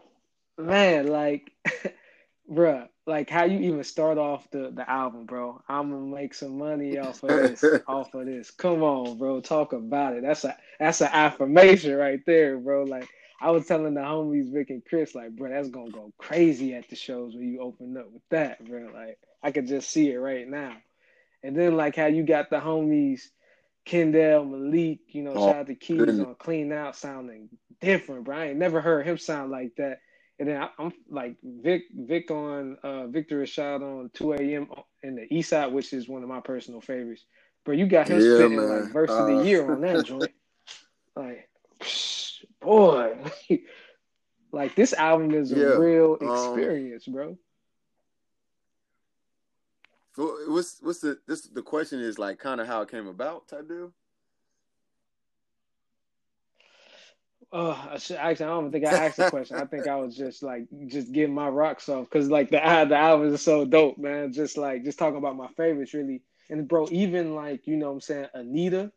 man, like, bruh, like how you even start off the the album, bro. I'm gonna make some money off of this, off of this. Come on, bro, talk about it. That's a that's an affirmation right there, bro. Like. I was telling the homies Vic and Chris, like, bro, that's gonna go crazy at the shows when you open up with that, bro. Like, I could just see it right now. And then like how you got the homies Kendall, Malik, you know, Oh, shout out to Keys goodness. on Clean Out sounding different, bro. I ain't never heard him sound like that. And then I, I'm like Vic, Vic on uh, Victor shot on 2 a.m. in the East Side, which is one of my personal favorites. Bro, you got him Yeah, spitting man. like verse of the Uh, year on that joint. Like, boy, like this album is a Yeah, real um, experience, bro. So what's what's the this the question is like kind of how it came about type deal. Oh, I should actually. I don't think I asked the question. I think I was just like just getting my rocks off because like the the album is so dope, man. Just like just talking about my favorites, really. And bro, even like you know, what I'm saying Anita,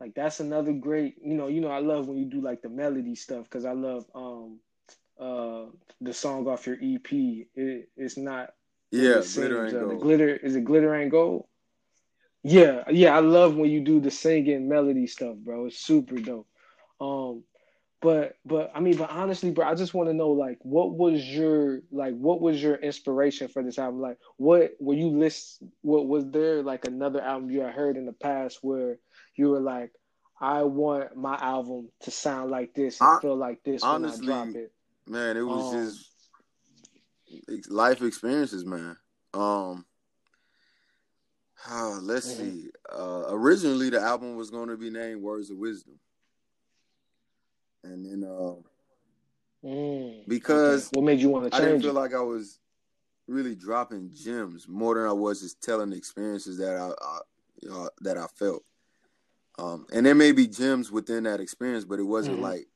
like that's another great. You know, you know, I love when you do like the melody stuff because I love um uh the song off your EP. It, it's not. Yeah, glitter and the gold. glitter is it glitter and gold. Yeah, yeah, I love when you do the singing melody stuff, bro. It's super dope. Um, but but I mean, but honestly, bro, I just want to know like what was your like what was your inspiration for this album? Like what were you list what was there like another album you had heard in the past where you were like, I want my album to sound like this and I- feel like this when I honestly, drop it. Man, it was Um, just life experiences, man. Um, ah, let's Mhm. see. Uh, originally, the album was going to be named "Words of Wisdom," and then uh, Mm, because okay. what made you want to I didn't feel it? like I was really dropping gems more than I was just telling the experiences that I, I you know, that I felt. Um, and there may be gems within that experience, but it wasn't Mhm. like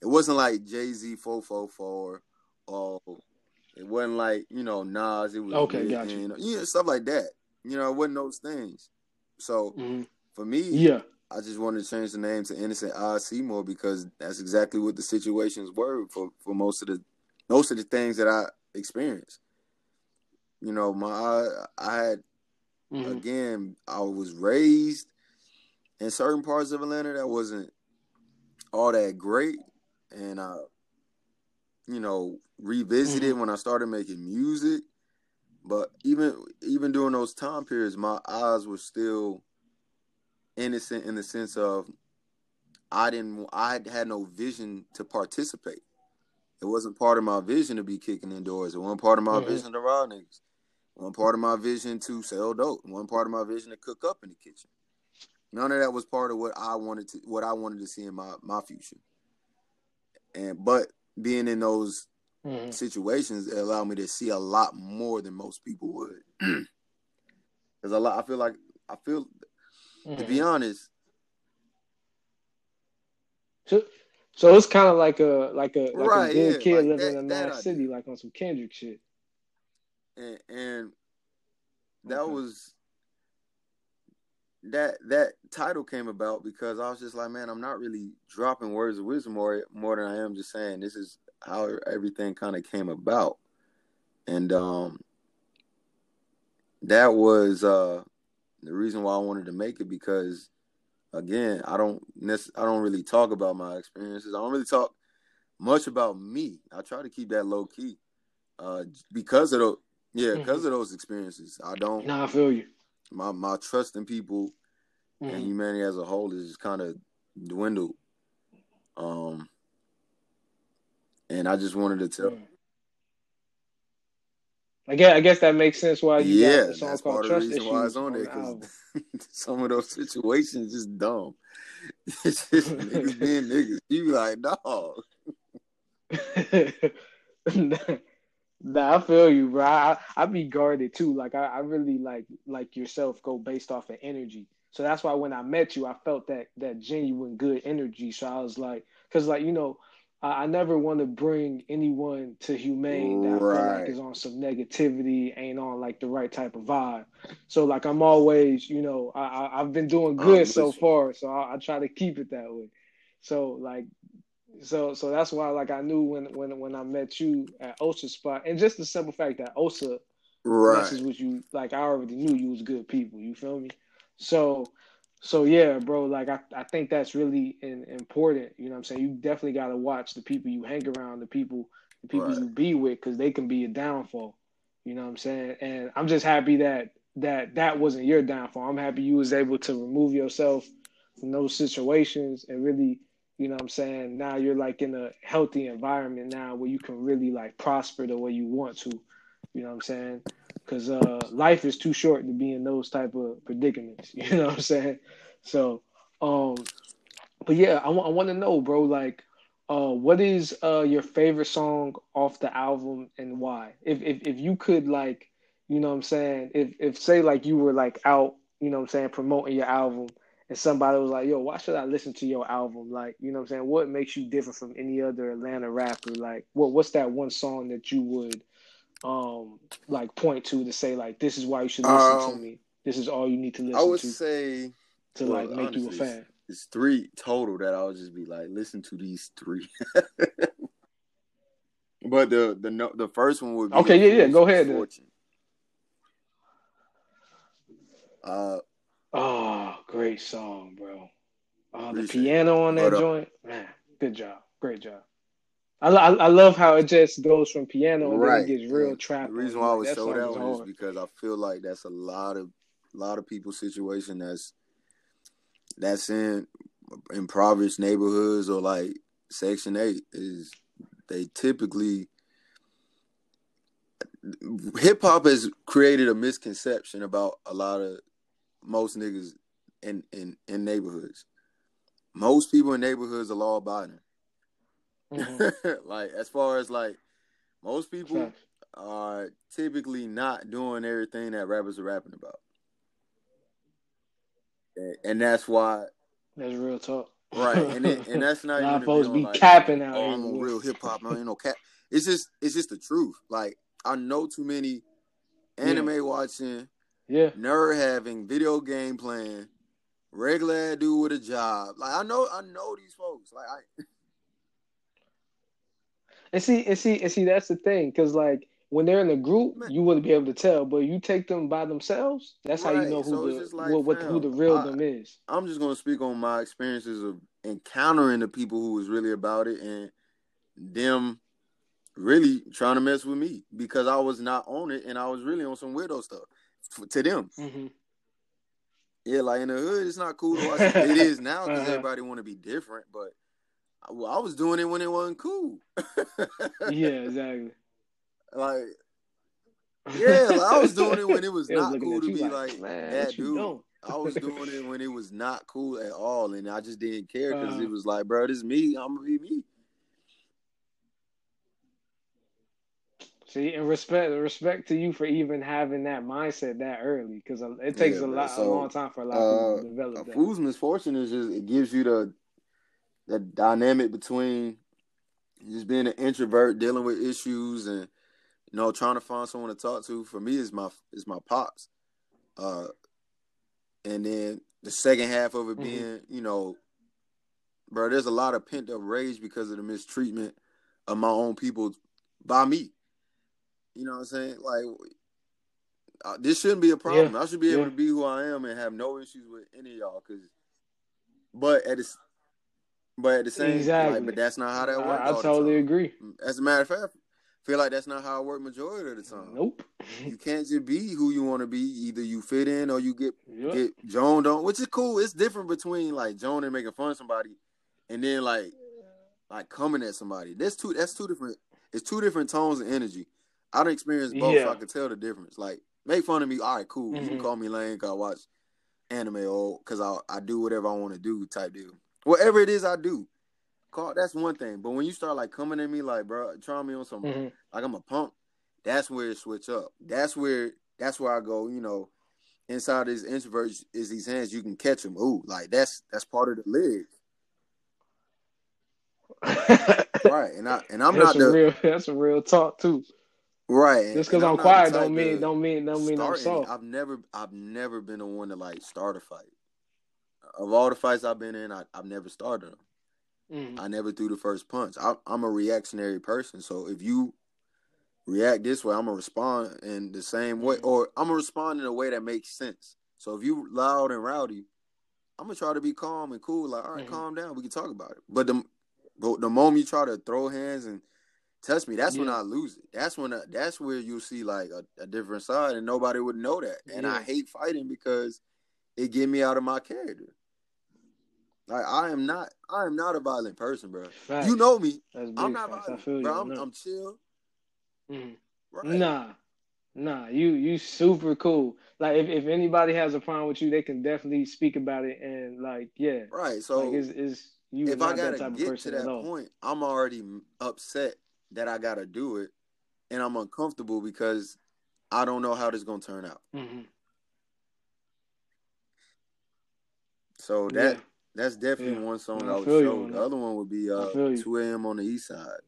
it wasn't like Jay Z four four four or it wasn't like you know Nas. It was Okay, Lit, got you. and, you know stuff like that. You know, it wasn't those things. So Mhm. for me, Yeah. I just wanted to change the name to Innocent Eyes Seymour because that's exactly what the situations were for, for most of the most of the things that I experienced. You know, my I, I had Mhm. again I was raised in certain parts of Atlanta that wasn't all that great, and I, you know, revisited when I started making music. But even even during those time periods, my eyes were still innocent in the sense of I didn't I had no vision to participate. It wasn't part of my vision to be kicking indoors. It wasn't part of my Mhm. vision to rob niggas. One part of my vision to sell dope. One part of my vision to cook up in the kitchen. None of that was part of what I wanted to what I wanted to see in my my future. And but being in those Mhm. situations it allowed me to see a lot more than most people would. Cause a lot I feel like I feel to be Mhm. honest, So, so it's kind of like a like a like Right, a good yeah, kid like living that- in a that nice I city, like on some Kendrick shit. and, and that Okay. was that that title came about because I was just like, man, I'm not really dropping words of wisdom more more than I am just saying this is how everything kind of came about, and um, that was uh the reason why I wanted to make it because again, I don't nec- I don't really talk about my experiences. I don't really talk much about me. I try to keep that low key uh because of the yeah because of those experiences. I don't Nah, I feel you. my my trust in people and Mhm. humanity as a whole is just kind of dwindled. Um, and I just wanted to tell. Mm. I guess I guess that makes sense why you yeah, got a song that's called part of the Trust reason why it's on on there because some of those situations just dumb. It's just niggas being niggas. You be like, dog. nah, I feel you, bro. I, I be guarded too. Like I, I really like like yourself go based off of energy. So that's why when I met you, I felt that that genuine good energy. So I was like, because like you know, I, I never want to bring anyone to humane that I feel like Right. is on some negativity, ain't on like the right type of vibe. So like I'm always, you know, I, I I've been doing good so far. So I, I try to keep it that way. So like so so that's why like I knew when when when I met you at Osa spot and just the simple fact that Osa Right. messes with you like I already knew you was good people you feel me so so yeah bro like I, I think that's really in, important you know what I'm saying? You definitely got to watch the people you hang around the people the people Right. you be with because they can be a downfall you know what I'm saying? And I'm just happy that that that wasn't your downfall. I'm happy you was able to remove yourself from those situations and really you know what I'm saying? Now you're like in a healthy environment now where you can really like prosper the way you want to you know what I'm saying because uh life is too short to be in those type of predicaments you know what I'm saying so um but yeah I want I want to know bro like uh what is uh your favorite song off the album and why if if if you could like you know what I'm saying if if say like you were like out you know what I'm saying promoting your album and somebody was like, yo, why should I listen to your album? Like, you know what I'm saying? What makes you different from any other Atlanta rapper? Like, what what's that one song that you would um like point to to say like this is why you should listen to Um, me. This is all you need to listen to. I would to say to well, like make you a fan. It's, three total that I would just be like, listen to these three. but the the no, the first one would be Okay, yeah, yeah, go ahead then. Misfortune. Uh, Oh, great song, bro. Oh, the piano on that uh, joint, man, good job, great job. I, I, I love how it just goes from piano and right. then it gets real trap. The reason why. I was Like, show song one is because I feel like that's a lot of a lot of people's situation that's that's in impoverished neighborhoods or like Section Eight is they typically hip hop has created a misconception about a lot of most niggas in in in neighborhoods. Most people in neighborhoods are law abiding. Mhm. like as far as like most people Facts. are typically not doing everything that rappers are rapping about. And, and that's why That's real talk. right. And it, and that's not even of to be like, capping out oh. I'm a real hip hop man, you know, cap. It's just it's just the truth. Like I know too many anime watching, Yeah. nerd having, video game playing, regular dude with a job. Like I know I know these folks. Like I And see, and see, and see, that's the thing, because like when they're in a group, you wouldn't be able to tell. But you take them by themselves, that's how you know who so the like, what, what who the real I- them is. I'm just gonna speak on my experiences of encountering the people who was really about it and them really trying to mess with me because I was not on it and I was really on some weirdo stuff f- to them. hmm Yeah, like in the hood, it's not cool to watch. it is now because Uh-huh. everybody want to be different, but well, I was doing it when it wasn't cool. Yeah, exactly. like yeah, like, I was doing it when it was was not looking cool to be like, like, "Man, that dude. I was doing it when it was not cool at all, and I just didn't care because Uh-huh. it was like, bro, this is me. I'm gonna be me. See, and respect respect to you for even having that mindset that early, because it takes Yeah, a lot, a long time for a lot of people Uh, to develop a that. fool's misfortune is just it gives you the the dynamic between just being an introvert, dealing with issues, and you know trying to find someone to talk to. For me, is my is my pops, uh, and then the second half of it Mhm. being, you know, bro, there's a lot of pent up rage because of the mistreatment of my own people by me. You know what I'm saying? Like, uh, this shouldn't be a problem. Yeah, I should be able yeah. to be who I am and have no issues with any of y'all. Cause, but at the, but at the same, Exactly. like, but that's not how that works. I, I totally agree. As a matter of fact, I feel like that's not how it works majority of the time. Nope. You can't just be who you want to be. Either you fit in or you get Yep. get Joan on, which is cool. It's different between like Joan and making fun of somebody, and then like like coming at somebody. That's two. That's two different. It's two different tones of energy. I don't experience both, so I can tell the difference. Like make fun of me. All right, cool. You can Mhm. call me lame because I watch anime or because I I do whatever I want to do type deal. Whatever it is I do. Call that's one thing. But when you start like coming at me like, bro, trying me on some Mhm. like I'm a punk, that's where it switch up. That's where that's where I go, you know, inside these introverts is these hands, you can catch them. Ooh, like that's that's part of the leg. Right. And I and I'm that's not the real. That's a real talk too. right. Just because I'm the quiet don't mean don't mean don't mean I'm soft. I've never I've never been the one to like start a fight. Of all the fights I've been in, I, I've never started them. Mhm. I never threw the first punch. I, I'm a reactionary person, so if you react this way, I'm gonna respond in the same way, Mm-hmm. or I'm gonna respond in a way that makes sense. So if you loud and rowdy, I'm gonna try to be calm and cool. Like, all right, Mhm. calm down. We can talk about it. But the but the moment you try to throw hands and touch me, that's when I lose it. That's when I, that's where you'll see like a, a different side, and nobody would know that. And I hate fighting because it get me out of my character. Like I am not, I am not a violent person, bro. Facts. You know me. I'm not facts. I violent, feel you. bro. on I'm, that. I'm chill. Mhm. Right. Nah, nah, you you super cool. Like if, if anybody has a problem with you, they can definitely speak about it and like yeah, Right. So like it's, it's you if I gotta type of get to that point, I'm already upset that I gotta do it, and I'm uncomfortable because I don't know how this gonna turn out. hmm So that Yeah. That's definitely Yeah. one song I I would show. on The other one would be uh, 2 a.m. on the east side.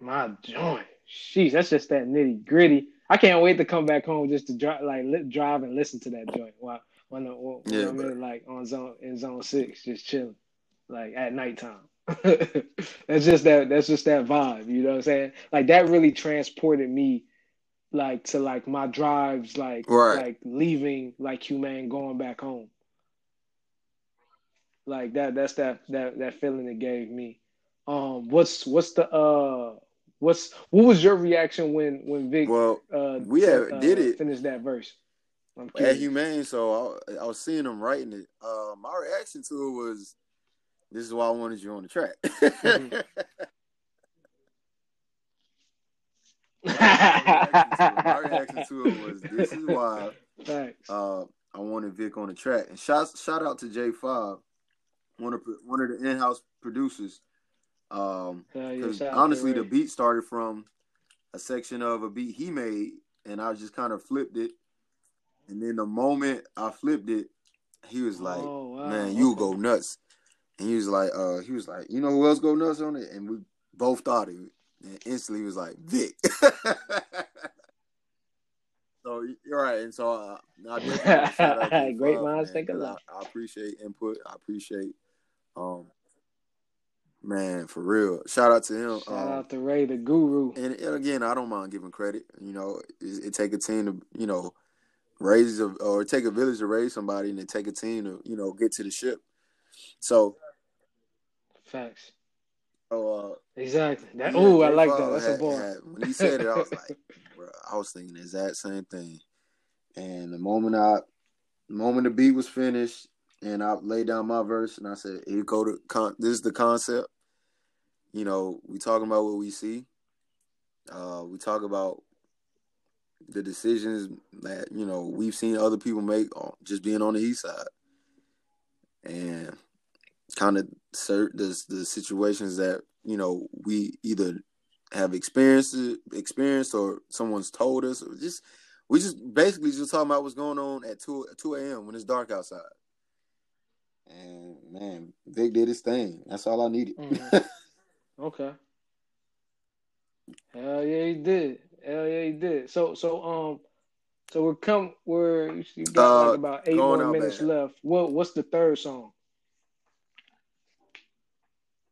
My joint, sheesh, that's just that nitty gritty. I can't wait to come back home just to drive, like li- drive and listen to that joint while when, the, when Yeah, I'm in like on zone in zone six, just chilling, like at nighttime. that's just that. That's just that vibe. You know what I'm saying? Like that really transported me, like to like my drives, like Right. like leaving like humane, going back home. Like that. That's that that that feeling it gave me. Um, what's what's the uh what's what was your reaction when when Vic Well, uh we had- did uh, it. finished that verse? At. Humane, so I, I was seeing them writing it. Uh, my reaction to it was, "This is why I wanted you on the track." Mhm. my reaction to it was, "This is why uh, I wanted Vic on the track." And shout shout out to J Five, one of one of the in house producers. Um, because honestly, the beat started from a section of a beat he made, and I just kind of flipped it. And then the moment I flipped it, he was like, Oh, wow, "Man, you go nuts." And he was like, "Uh, he was like, you know who else go nuts on it?" And we both thought it, and instantly was like, "Vic." so you're right, and so uh, I definitely wanna shout out J Great minds think alike. I, I appreciate input. I appreciate, um, Man, for real. Shout out to him. Shout Um, out to Ray, the guru. and, and again, I don't mind giving credit. You know, it, it take a team to you know raise a, or take a village to raise somebody, and it take a team to you know get to the ship. So, Facts. So uh, Exactly. That. Yeah, oh, I like that. That's a had- bar. had- when he said it, I was like, bro, I was thinking the exact same thing. And the moment I, the moment the beat was finished, and I laid down my verse, and I said, "Here go to con- this is the concept." You know, we talking about what we see. Uh, we talk about the decisions that you know we've seen other people make on just being on the east side, and kind of the the situations that you know we either have experienced experienced or someone's told us or just we just basically just talking about what's going on at 2 2 a.m. when it's dark outside. And man, Vic did his thing. That's all I needed. Mhm. Okay. Hell yeah, he did. Hell yeah, he did. So, so, um, so we're come. We're you got Uh, like about eight more minutes Bad. left. What What's the third song?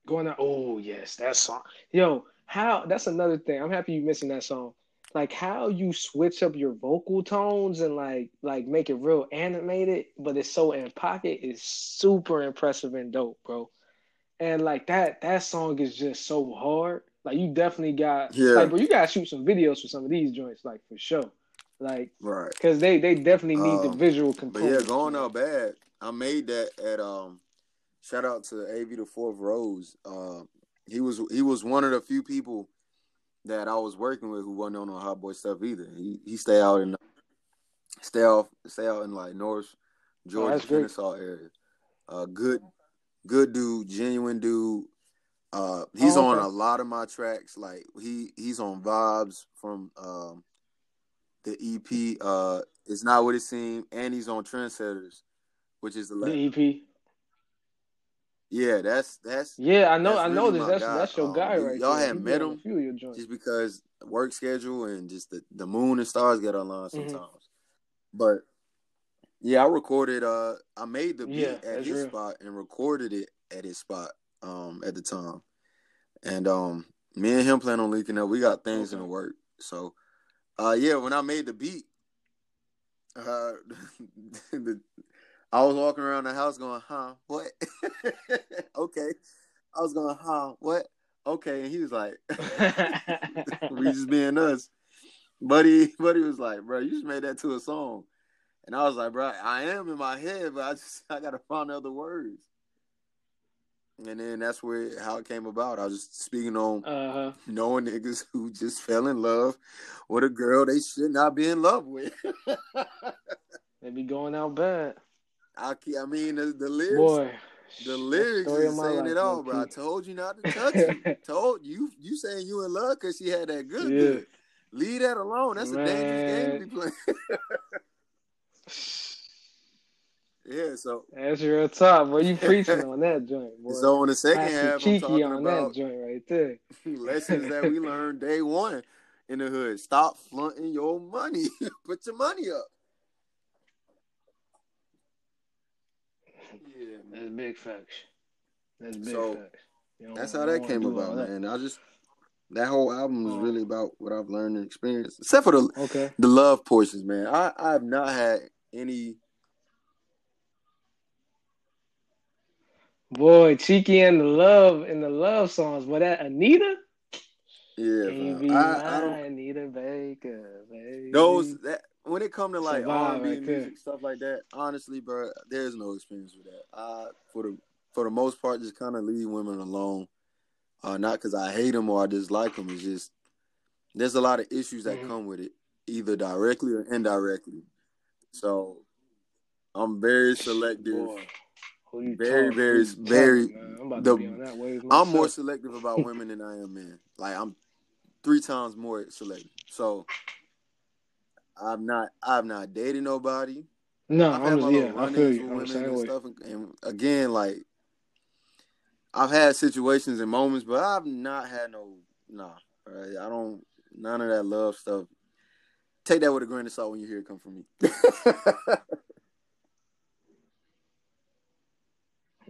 Going out. Oh yes, that song. Yo, how? That's another thing. I'm happy you missing that song. Like how you switch up your vocal tones and like like make it real animated, but it's so in pocket is super impressive and dope, bro. And like that that song is just so hard. Like you definitely got Yeah. like bro, you gotta shoot some videos for some of these joints, like for sure. Like right. because they they definitely need the Um, visual But yeah, going out bad. I made that at um shout out to AV the Fourth Rose. Uh he was he was one of the few people that I was working with who wasn't on no hot boy stuff either. He he stay out in stay off stay out in like North Georgia, Oh. Kennesaw area. Uh good good dude, genuine dude. Uh he's Oh, on a lot of my tracks. Like he he's on vibes from um the EP uh It's Not What It Seemed and he's on Trendsetters, which is the, The EP. Yeah, that's that's Yeah, I know. I know really this. That's guy. that's your Um, guy right y'all there. He met him? a few of your joints. just because work schedule and just the, the moon and stars get aligned Mhm. sometimes. But yeah, I recorded uh I made the beat Yeah, at his real. spot and recorded it at his spot um at the time. And um me and him plan on linking up. We got things in the work. So uh yeah, when I made the beat, uh the, I was walking around the house going, huh, what? okay. I was going, huh, what? Okay. And he was like, we just being us. Buddy, buddy was like, bro, you just made that to a song. And I was like, bro, I am in my head, but I just I gotta find other words. And then that's where how it came about. I was just speaking on Uh huh. knowing niggas who just fell in love with a girl they should not be in love with. They be going out bad, I, I mean the, the lyrics, boy. the lyrics is saying it all, bro. I told you not to touch it. told you you saying you in love because she had that good Yeah. good. Leave that alone. That's a dangerous game to be playing. yeah, so That's real top, boy. You preaching on that joint, boy. so in the second half, I'm cheeky talking on about that joint right there. lessons that we learned day one in the hood. Stop flaunting your money. Put your money up. Yeah, man. That's big facts. That's big So, facts. You That's how that came about, that. man. I just that whole album is Oh. really about what I've learned and experienced, except for the Okay. the love portions, man. I I have not had any. Boy, cheeky and the love and the love songs. But that Anita, Yeah, Can you fam. be I, I don't. Anita Baker, baby? Those that when it come to like R and B music stuff like that, honestly, bro, there's no experience with that. I for the for the most part just kind of leave women alone. Uh, not because I hate them or I dislike them. It's just there's a lot of issues that Mhm. come with it, either directly or indirectly. So I'm very selective. Boy, Very, very, very- talking? I'm the- to be on that wave I'm more selective about women than I am men. Like I'm three times more selective. So I'm not I'm not dating nobody. No, I've I'm just, yeah, I feel you. I'm and stuff. And, and again, like I've had situations and moments, but I've not had no nah. Right? I don't none of that love stuff. Take that with a grain of salt when you hear it come from me.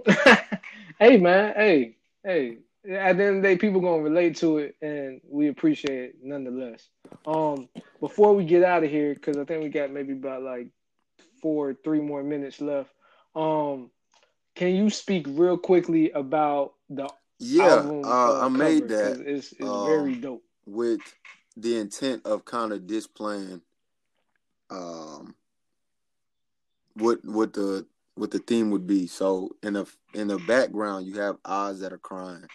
hey man, hey, hey, at the end of the day, people gonna relate to it, and we appreciate it nonetheless. Um, before we get out of here, because I think we got maybe about like four, three more minutes left. Um, can you speak real quickly about the Yeah, album? uh, I made that, It's, it's um, very dope. with the intent of kind of displaying um what what the what the theme would be. So in the in the background you have eyes that are crying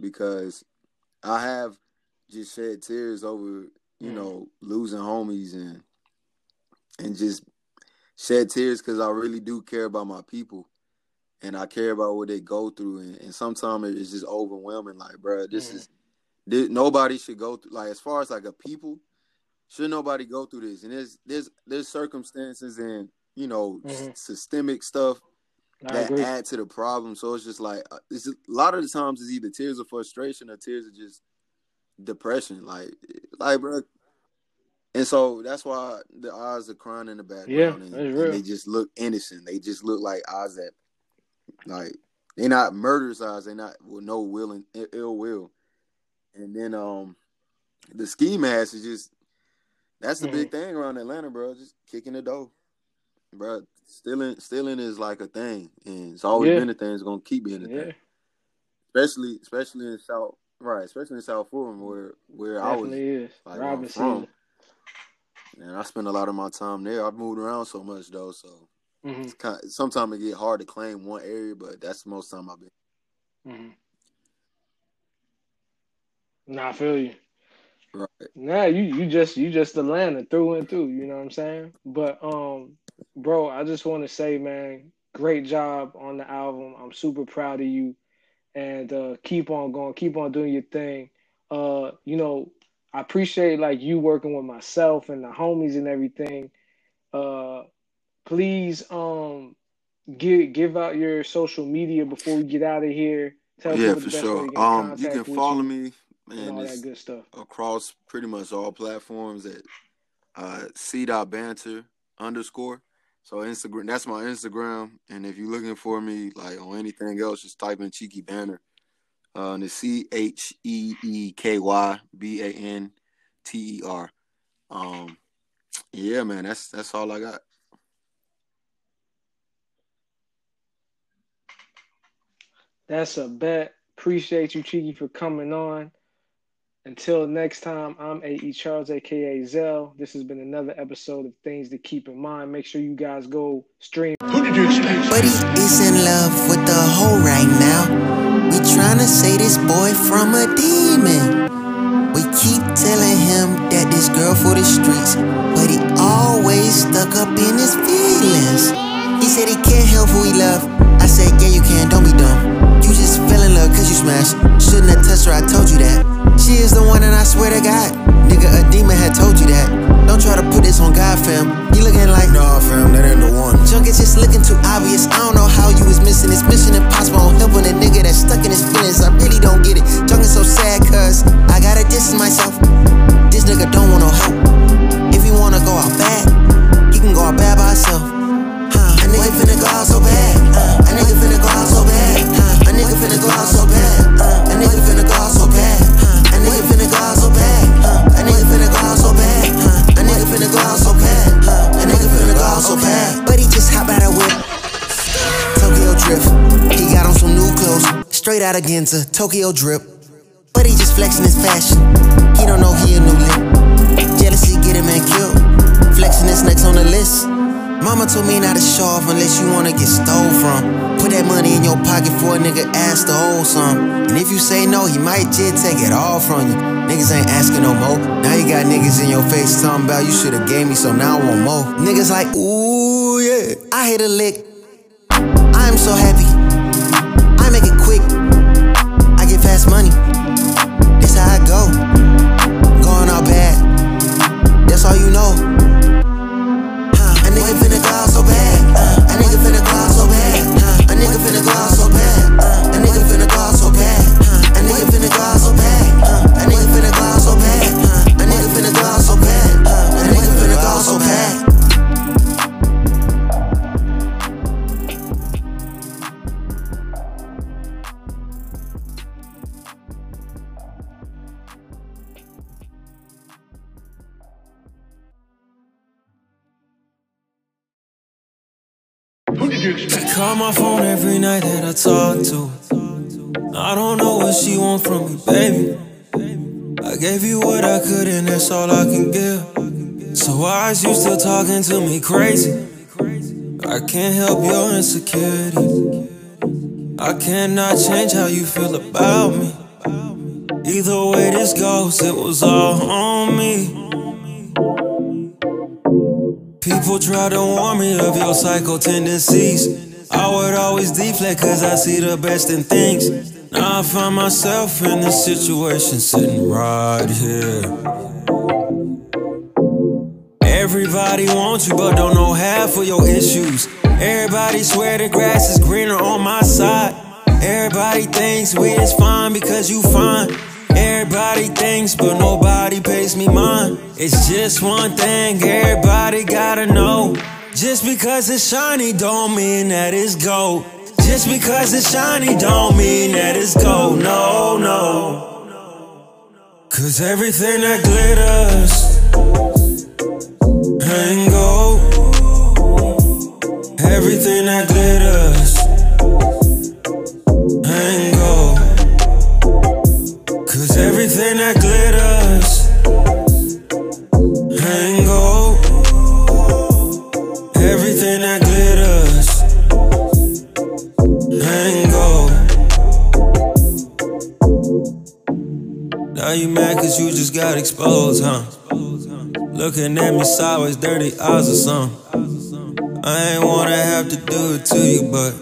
because I have just shed tears over, you Mm. know, losing homies and and just shed tears because I really do care about my people and I care about what they go through and, and sometimes it's just overwhelming like bro this Mhm. is this, nobody should go through like as far as like a people should nobody go through this and there's there's there's circumstances and you know s- Mhm. systemic stuff I that agree. add to the problem so it's just like uh, it's a lot of the times it's either tears of frustration or tears of just depression like like bro and so that's why the eyes are crying in the background Yeah, and, and they just look innocent they just look like eyes that like they're not murderous eyes they're not with no will and ill will and then um the ski mask is just that's the Mm-hmm. big thing around Atlanta, bro. Just kicking the door, bro. Stealing, stealing is like a thing, and it's always Yeah. been a thing. It's gonna keep being a Yeah, thing, especially, especially in South, right? Especially in South Fulton, where where I was, definitely is. like, I'm from. And I spent a lot of my time there. I've moved around so much though, so hmm it's kind. Sometimes it get hard to claim one area, but that's the most time I've been. Mm-hmm. Nah, I feel you. Right. Nah, you you just you just Atlanta through and through. You know what I'm saying? But um, bro, I just want to say, man, great job on the album. I'm super proud of you, and uh, keep on going, keep on doing your thing. Uh, you know, I appreciate like you working with myself and the homies and everything. Uh, please um give give out your social media before we get out of here. Tell yeah, for the best way sure. to get in Um, you can follow you me and and all that good stuff. across pretty much all platforms at uh C dot banter underscore. So Instagram that's my Instagram. And if you're looking for me like on anything else, just type in Cheeky Banter. Uh and it's C H E E K Y B A N T E R. Um yeah, man, that's that's all I got. That's a bet. Appreciate you, Cheeky, for coming on. Until next time, I'm A.E. Charles, aka Zell. This has been another episode of Things to Keep in Mind. Make sure you guys go stream. Who did you expect? Buddy is in love with the hoe right now. We tryna say this boy from a demon. We keep telling him that this girl for the streets, but he always stuck up in his feelings. He said he can't help who he love. I said, yeah, you can, don't be dumb. You just fell in love cause you smashed. Shouldn't have touched her, I told you that. She is the one and I swear to God. Nigga, a demon had told you that. Don't try to put this on God, fam. He looking like, nah, fam, that ain't the one. Junk is just looking too obvious. I don't know how you was missing this mission impossible. I'm helping a nigga that's stuck in his feelings. I really don't get it. Junk is so sad, cuz I gotta distance myself. This nigga don't want no help. If he wanna go out bad, he can go out bad by himself. Huh, a nigga finna go out so bad. Uh, a nigga finna go out so bad. Uh, a nigga finna go out so bad. Uh, a nigga finna go out so so bad. But he just hop out of whip. Tokyo drift. He got on some new clothes, straight out of Ginza. Tokyo drip. But he just flexing his fashion. He don't know he a new lick. Jealousy get him and killed. Flexing his next on the list. Mama told me not to show off unless you wanna get stole from. Put that money in your pocket for a nigga ask to hold some. And if you say no, he might just take it all from you. Niggas ain't asking no more. Now you got niggas in your face talking about you shoulda gave me some, now I want more. Niggas like, ooh yeah, I hit a lick. I am so happy. I make it quick. I get fast money. This how I go. Want from me, baby. I gave you what I could, and that's all I can give. So why is you still talking to me crazy? I can't help your insecurities. I cannot change how you feel about me. Either way this goes, it was all on me. People try to warn me of your psycho tendencies. I would always deflect cause I see the best in things. Now I find myself in this situation sitting right here. Everybody wants you, but don't know half of your issues. Everybody swear the grass is greener on my side. Everybody thinks we is fine because you fine. Everybody thinks, but nobody pays me mine. It's just one thing everybody gotta know. Just because it's shiny don't mean that it's gold. Just because it's shiny don't mean that it's gold. No, no. Cause everything that glitters ain't gold. Everything that glitters you mad cause you just got exposed, huh? Looking at me sideways, dirty eyes or something. I ain't wanna have to do it to you, but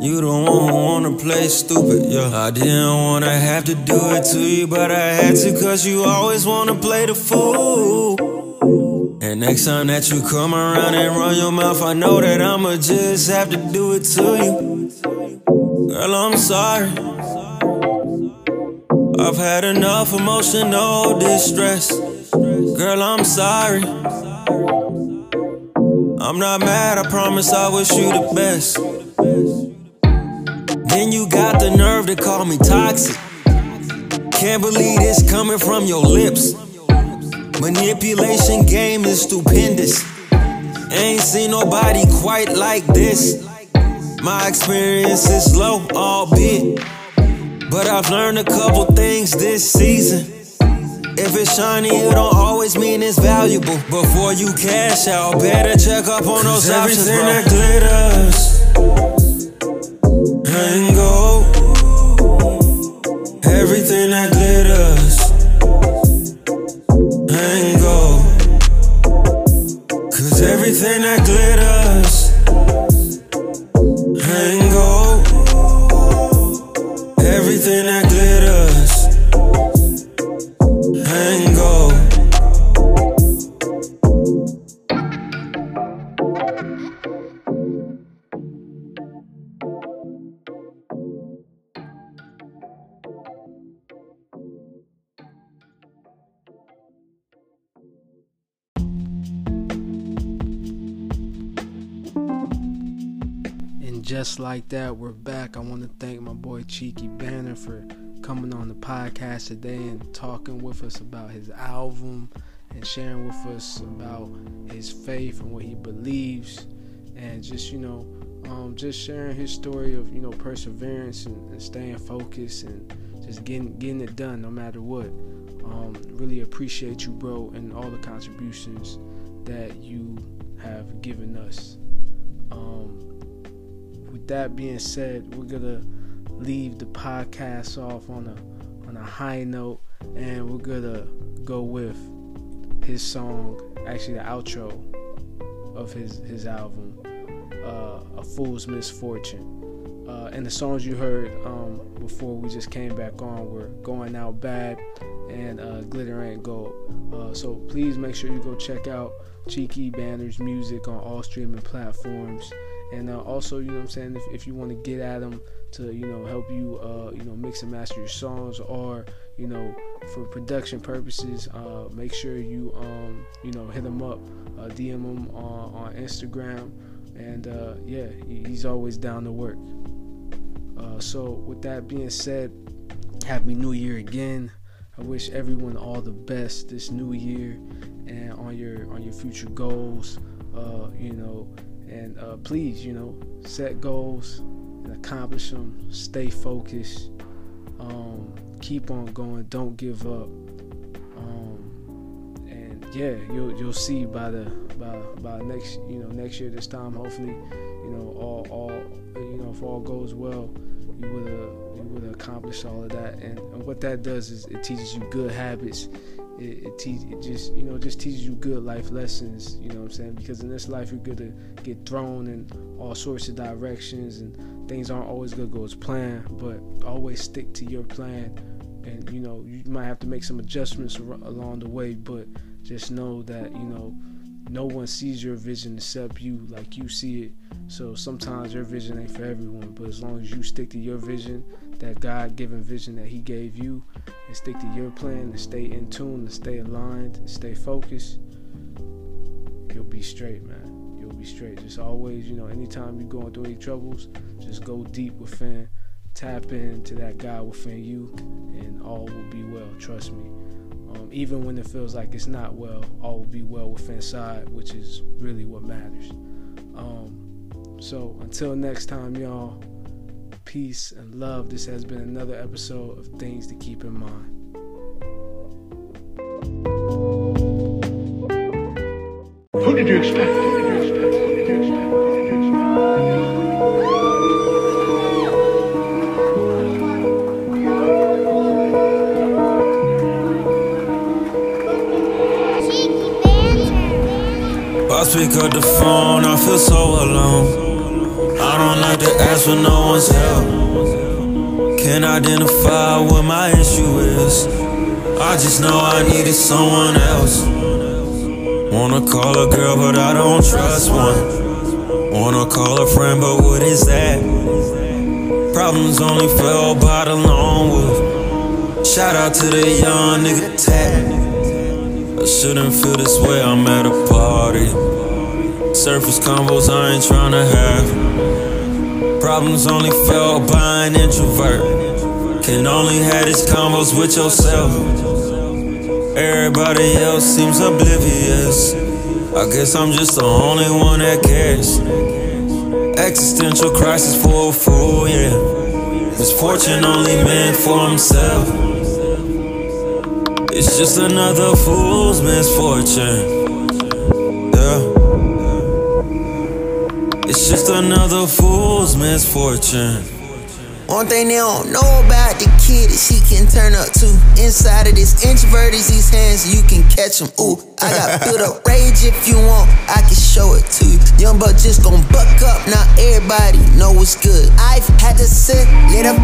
you the one who wanna play stupid, yeah. I didn't wanna have to do it to you, but I had to, cause you always wanna play the fool. And next time that you come around and run your mouth, I know that I'ma just have to do it to you. Girl, I'm sorry. I've had enough emotional distress. Girl, I'm sorry. I'm not mad, I promise I wish you the best. Then you got the nerve to call me toxic. Can't believe this coming from your lips. Manipulation game is stupendous. Ain't seen nobody quite like this. My experience is low, albeit. But I've learned a couple things this season. If it's shiny, it don't always mean it's valuable. Before you cash out, better check up on those options, everything bro. that glitters ain't gold. Everything that glitters ain't gold. Cause everything that glitters like that, we're back. I want to thank my boy Cheeky Banter for coming on the podcast today and talking with us about his album and sharing with us about his faith and what he believes and just, you know, um, just sharing his story of, you know, perseverance and, and staying focused and just getting getting it done no matter what. Um, really appreciate you, bro, and all the contributions that you have given us. Um, that being said, we're gonna leave the podcast off on a on a high note, and we're gonna go with his song, actually the outro of his his album, uh, "A Fool's Misfortune." Uh, and the songs you heard um, before we just came back on were "Going Out Bad" and uh, "Glitter Ain't Gold." Uh, so please make sure you go check out Cheeky Banter's music on all streaming platforms. And uh, also, you know what I'm saying, if, if you want to get at them to, you know, help you, uh, you know, mix and master your songs or, you know, for production purposes, uh, make sure you, um, you know, hit him up, uh, DM him on, on Instagram. And uh, yeah, he's always down to work. Uh, so, with that being said, Happy New Year again. I wish everyone all the best this new year and on your on your future goals. Uh, you know, And uh, please, you know, set goals and accomplish them. Stay focused. Um, keep on going. Don't give up. Um, and yeah, you'll you'll see by the by by next you know next year this time. Hopefully, you know all all you know if all goes well, you would have you would have accomplished all of that. And, and what that does is it teaches you good habits it, it, te- it just you know just teaches you good life lessons you know what i'm saying? Because in this life you're gonna get thrown in all sorts of directions and things aren't always gonna go as planned but always stick to your plan. And you know you might have to make some adjustments along the way but just know that you know no one sees your vision except you like you see it. So sometimes your vision ain't for everyone but as long as you stick to your vision that god-given vision that he gave you and stick to your plan and stay in tune and stay aligned and stay focused you'll be straight man. You'll be straight. Just always you know anytime you're going through any troubles just go deep within tap into that god within you and all will be well. Trust me. Um, even when it feels like it's not well, all will be well within inside, which is really what matters. Um, so until next time, y'all, peace and love. This has been another episode of Things to Keep in Mind. Who did you expect? Who did you expect? Who did you expect? Who did you Boss pick up the phone, I feel so alone. I don't like to ask for no one's help. Can't identify what my issue is. I just know I needed someone else. Wanna call a girl, but I don't trust one. Wanna call a friend, but what is that? Problems only felt by the lone wolf. Shout out to the young nigga Tat. I shouldn't feel this way, I'm at a party. Surface combos I ain't tryna have. Problems only felt by an introvert. Can only have these combos with yourself. Everybody else seems oblivious. I guess I'm just the only one that cares. Existential crisis for a fool, yeah. Misfortune only meant for himself. It's just another fool's misfortune. It's just another fool's misfortune. One thing they don't know about the kid is he can turn up too. Inside of this introvert is these hands, you can catch him. Ooh, I got built up rage if you want, I can show it to you. Young buck just gon' buck up, now everybody know what's good. I've had to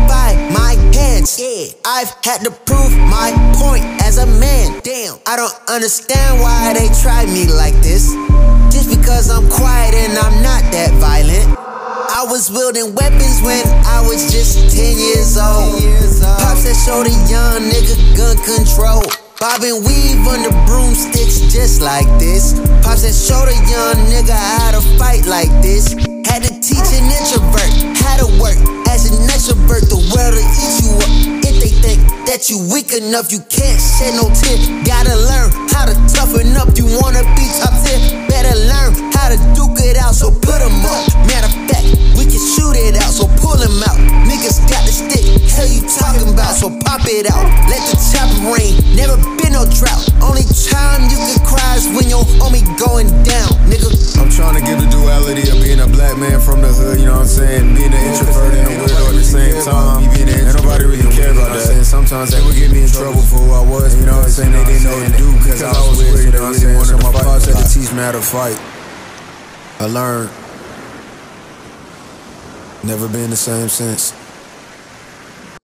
by my hands. Yeah, I've had to prove my point as a man. Damn, I don't understand why they try me like this. Because I'm quiet and I'm not that violent. I was wielding weapons when I was just 10 years old. Pops that showed a young nigga gun control. Bob and weave under broomsticks just like this. Pops that showed a young nigga how to fight like this. Had to teach an introvert how to work as an extrovert. The world will eat you up think that you weak enough. You can't shed no tear. Gotta learn how to toughen up. You wanna be top tier? Better learn how to duke it out. So put 'em up. Matter of fact, we can shoot it out. So pull 'em out. Niggas got the stick. Hell you talking about? So pop it out. Let the chopper rain. Never been no drought. Only time you can cry is when your homie going down, nigga. I'm trying to get the duality of being a black man from the hood, you know what I'm saying? Being an introvert and a weirdo at the same time. And nobody really care about that. And sometimes they would get me in trouble for who I was, you know what I'm saying? They didn't know what to do because I was weird, you know what I'm saying? So my pops had to teach me how to fight. I learned. Never been the same since.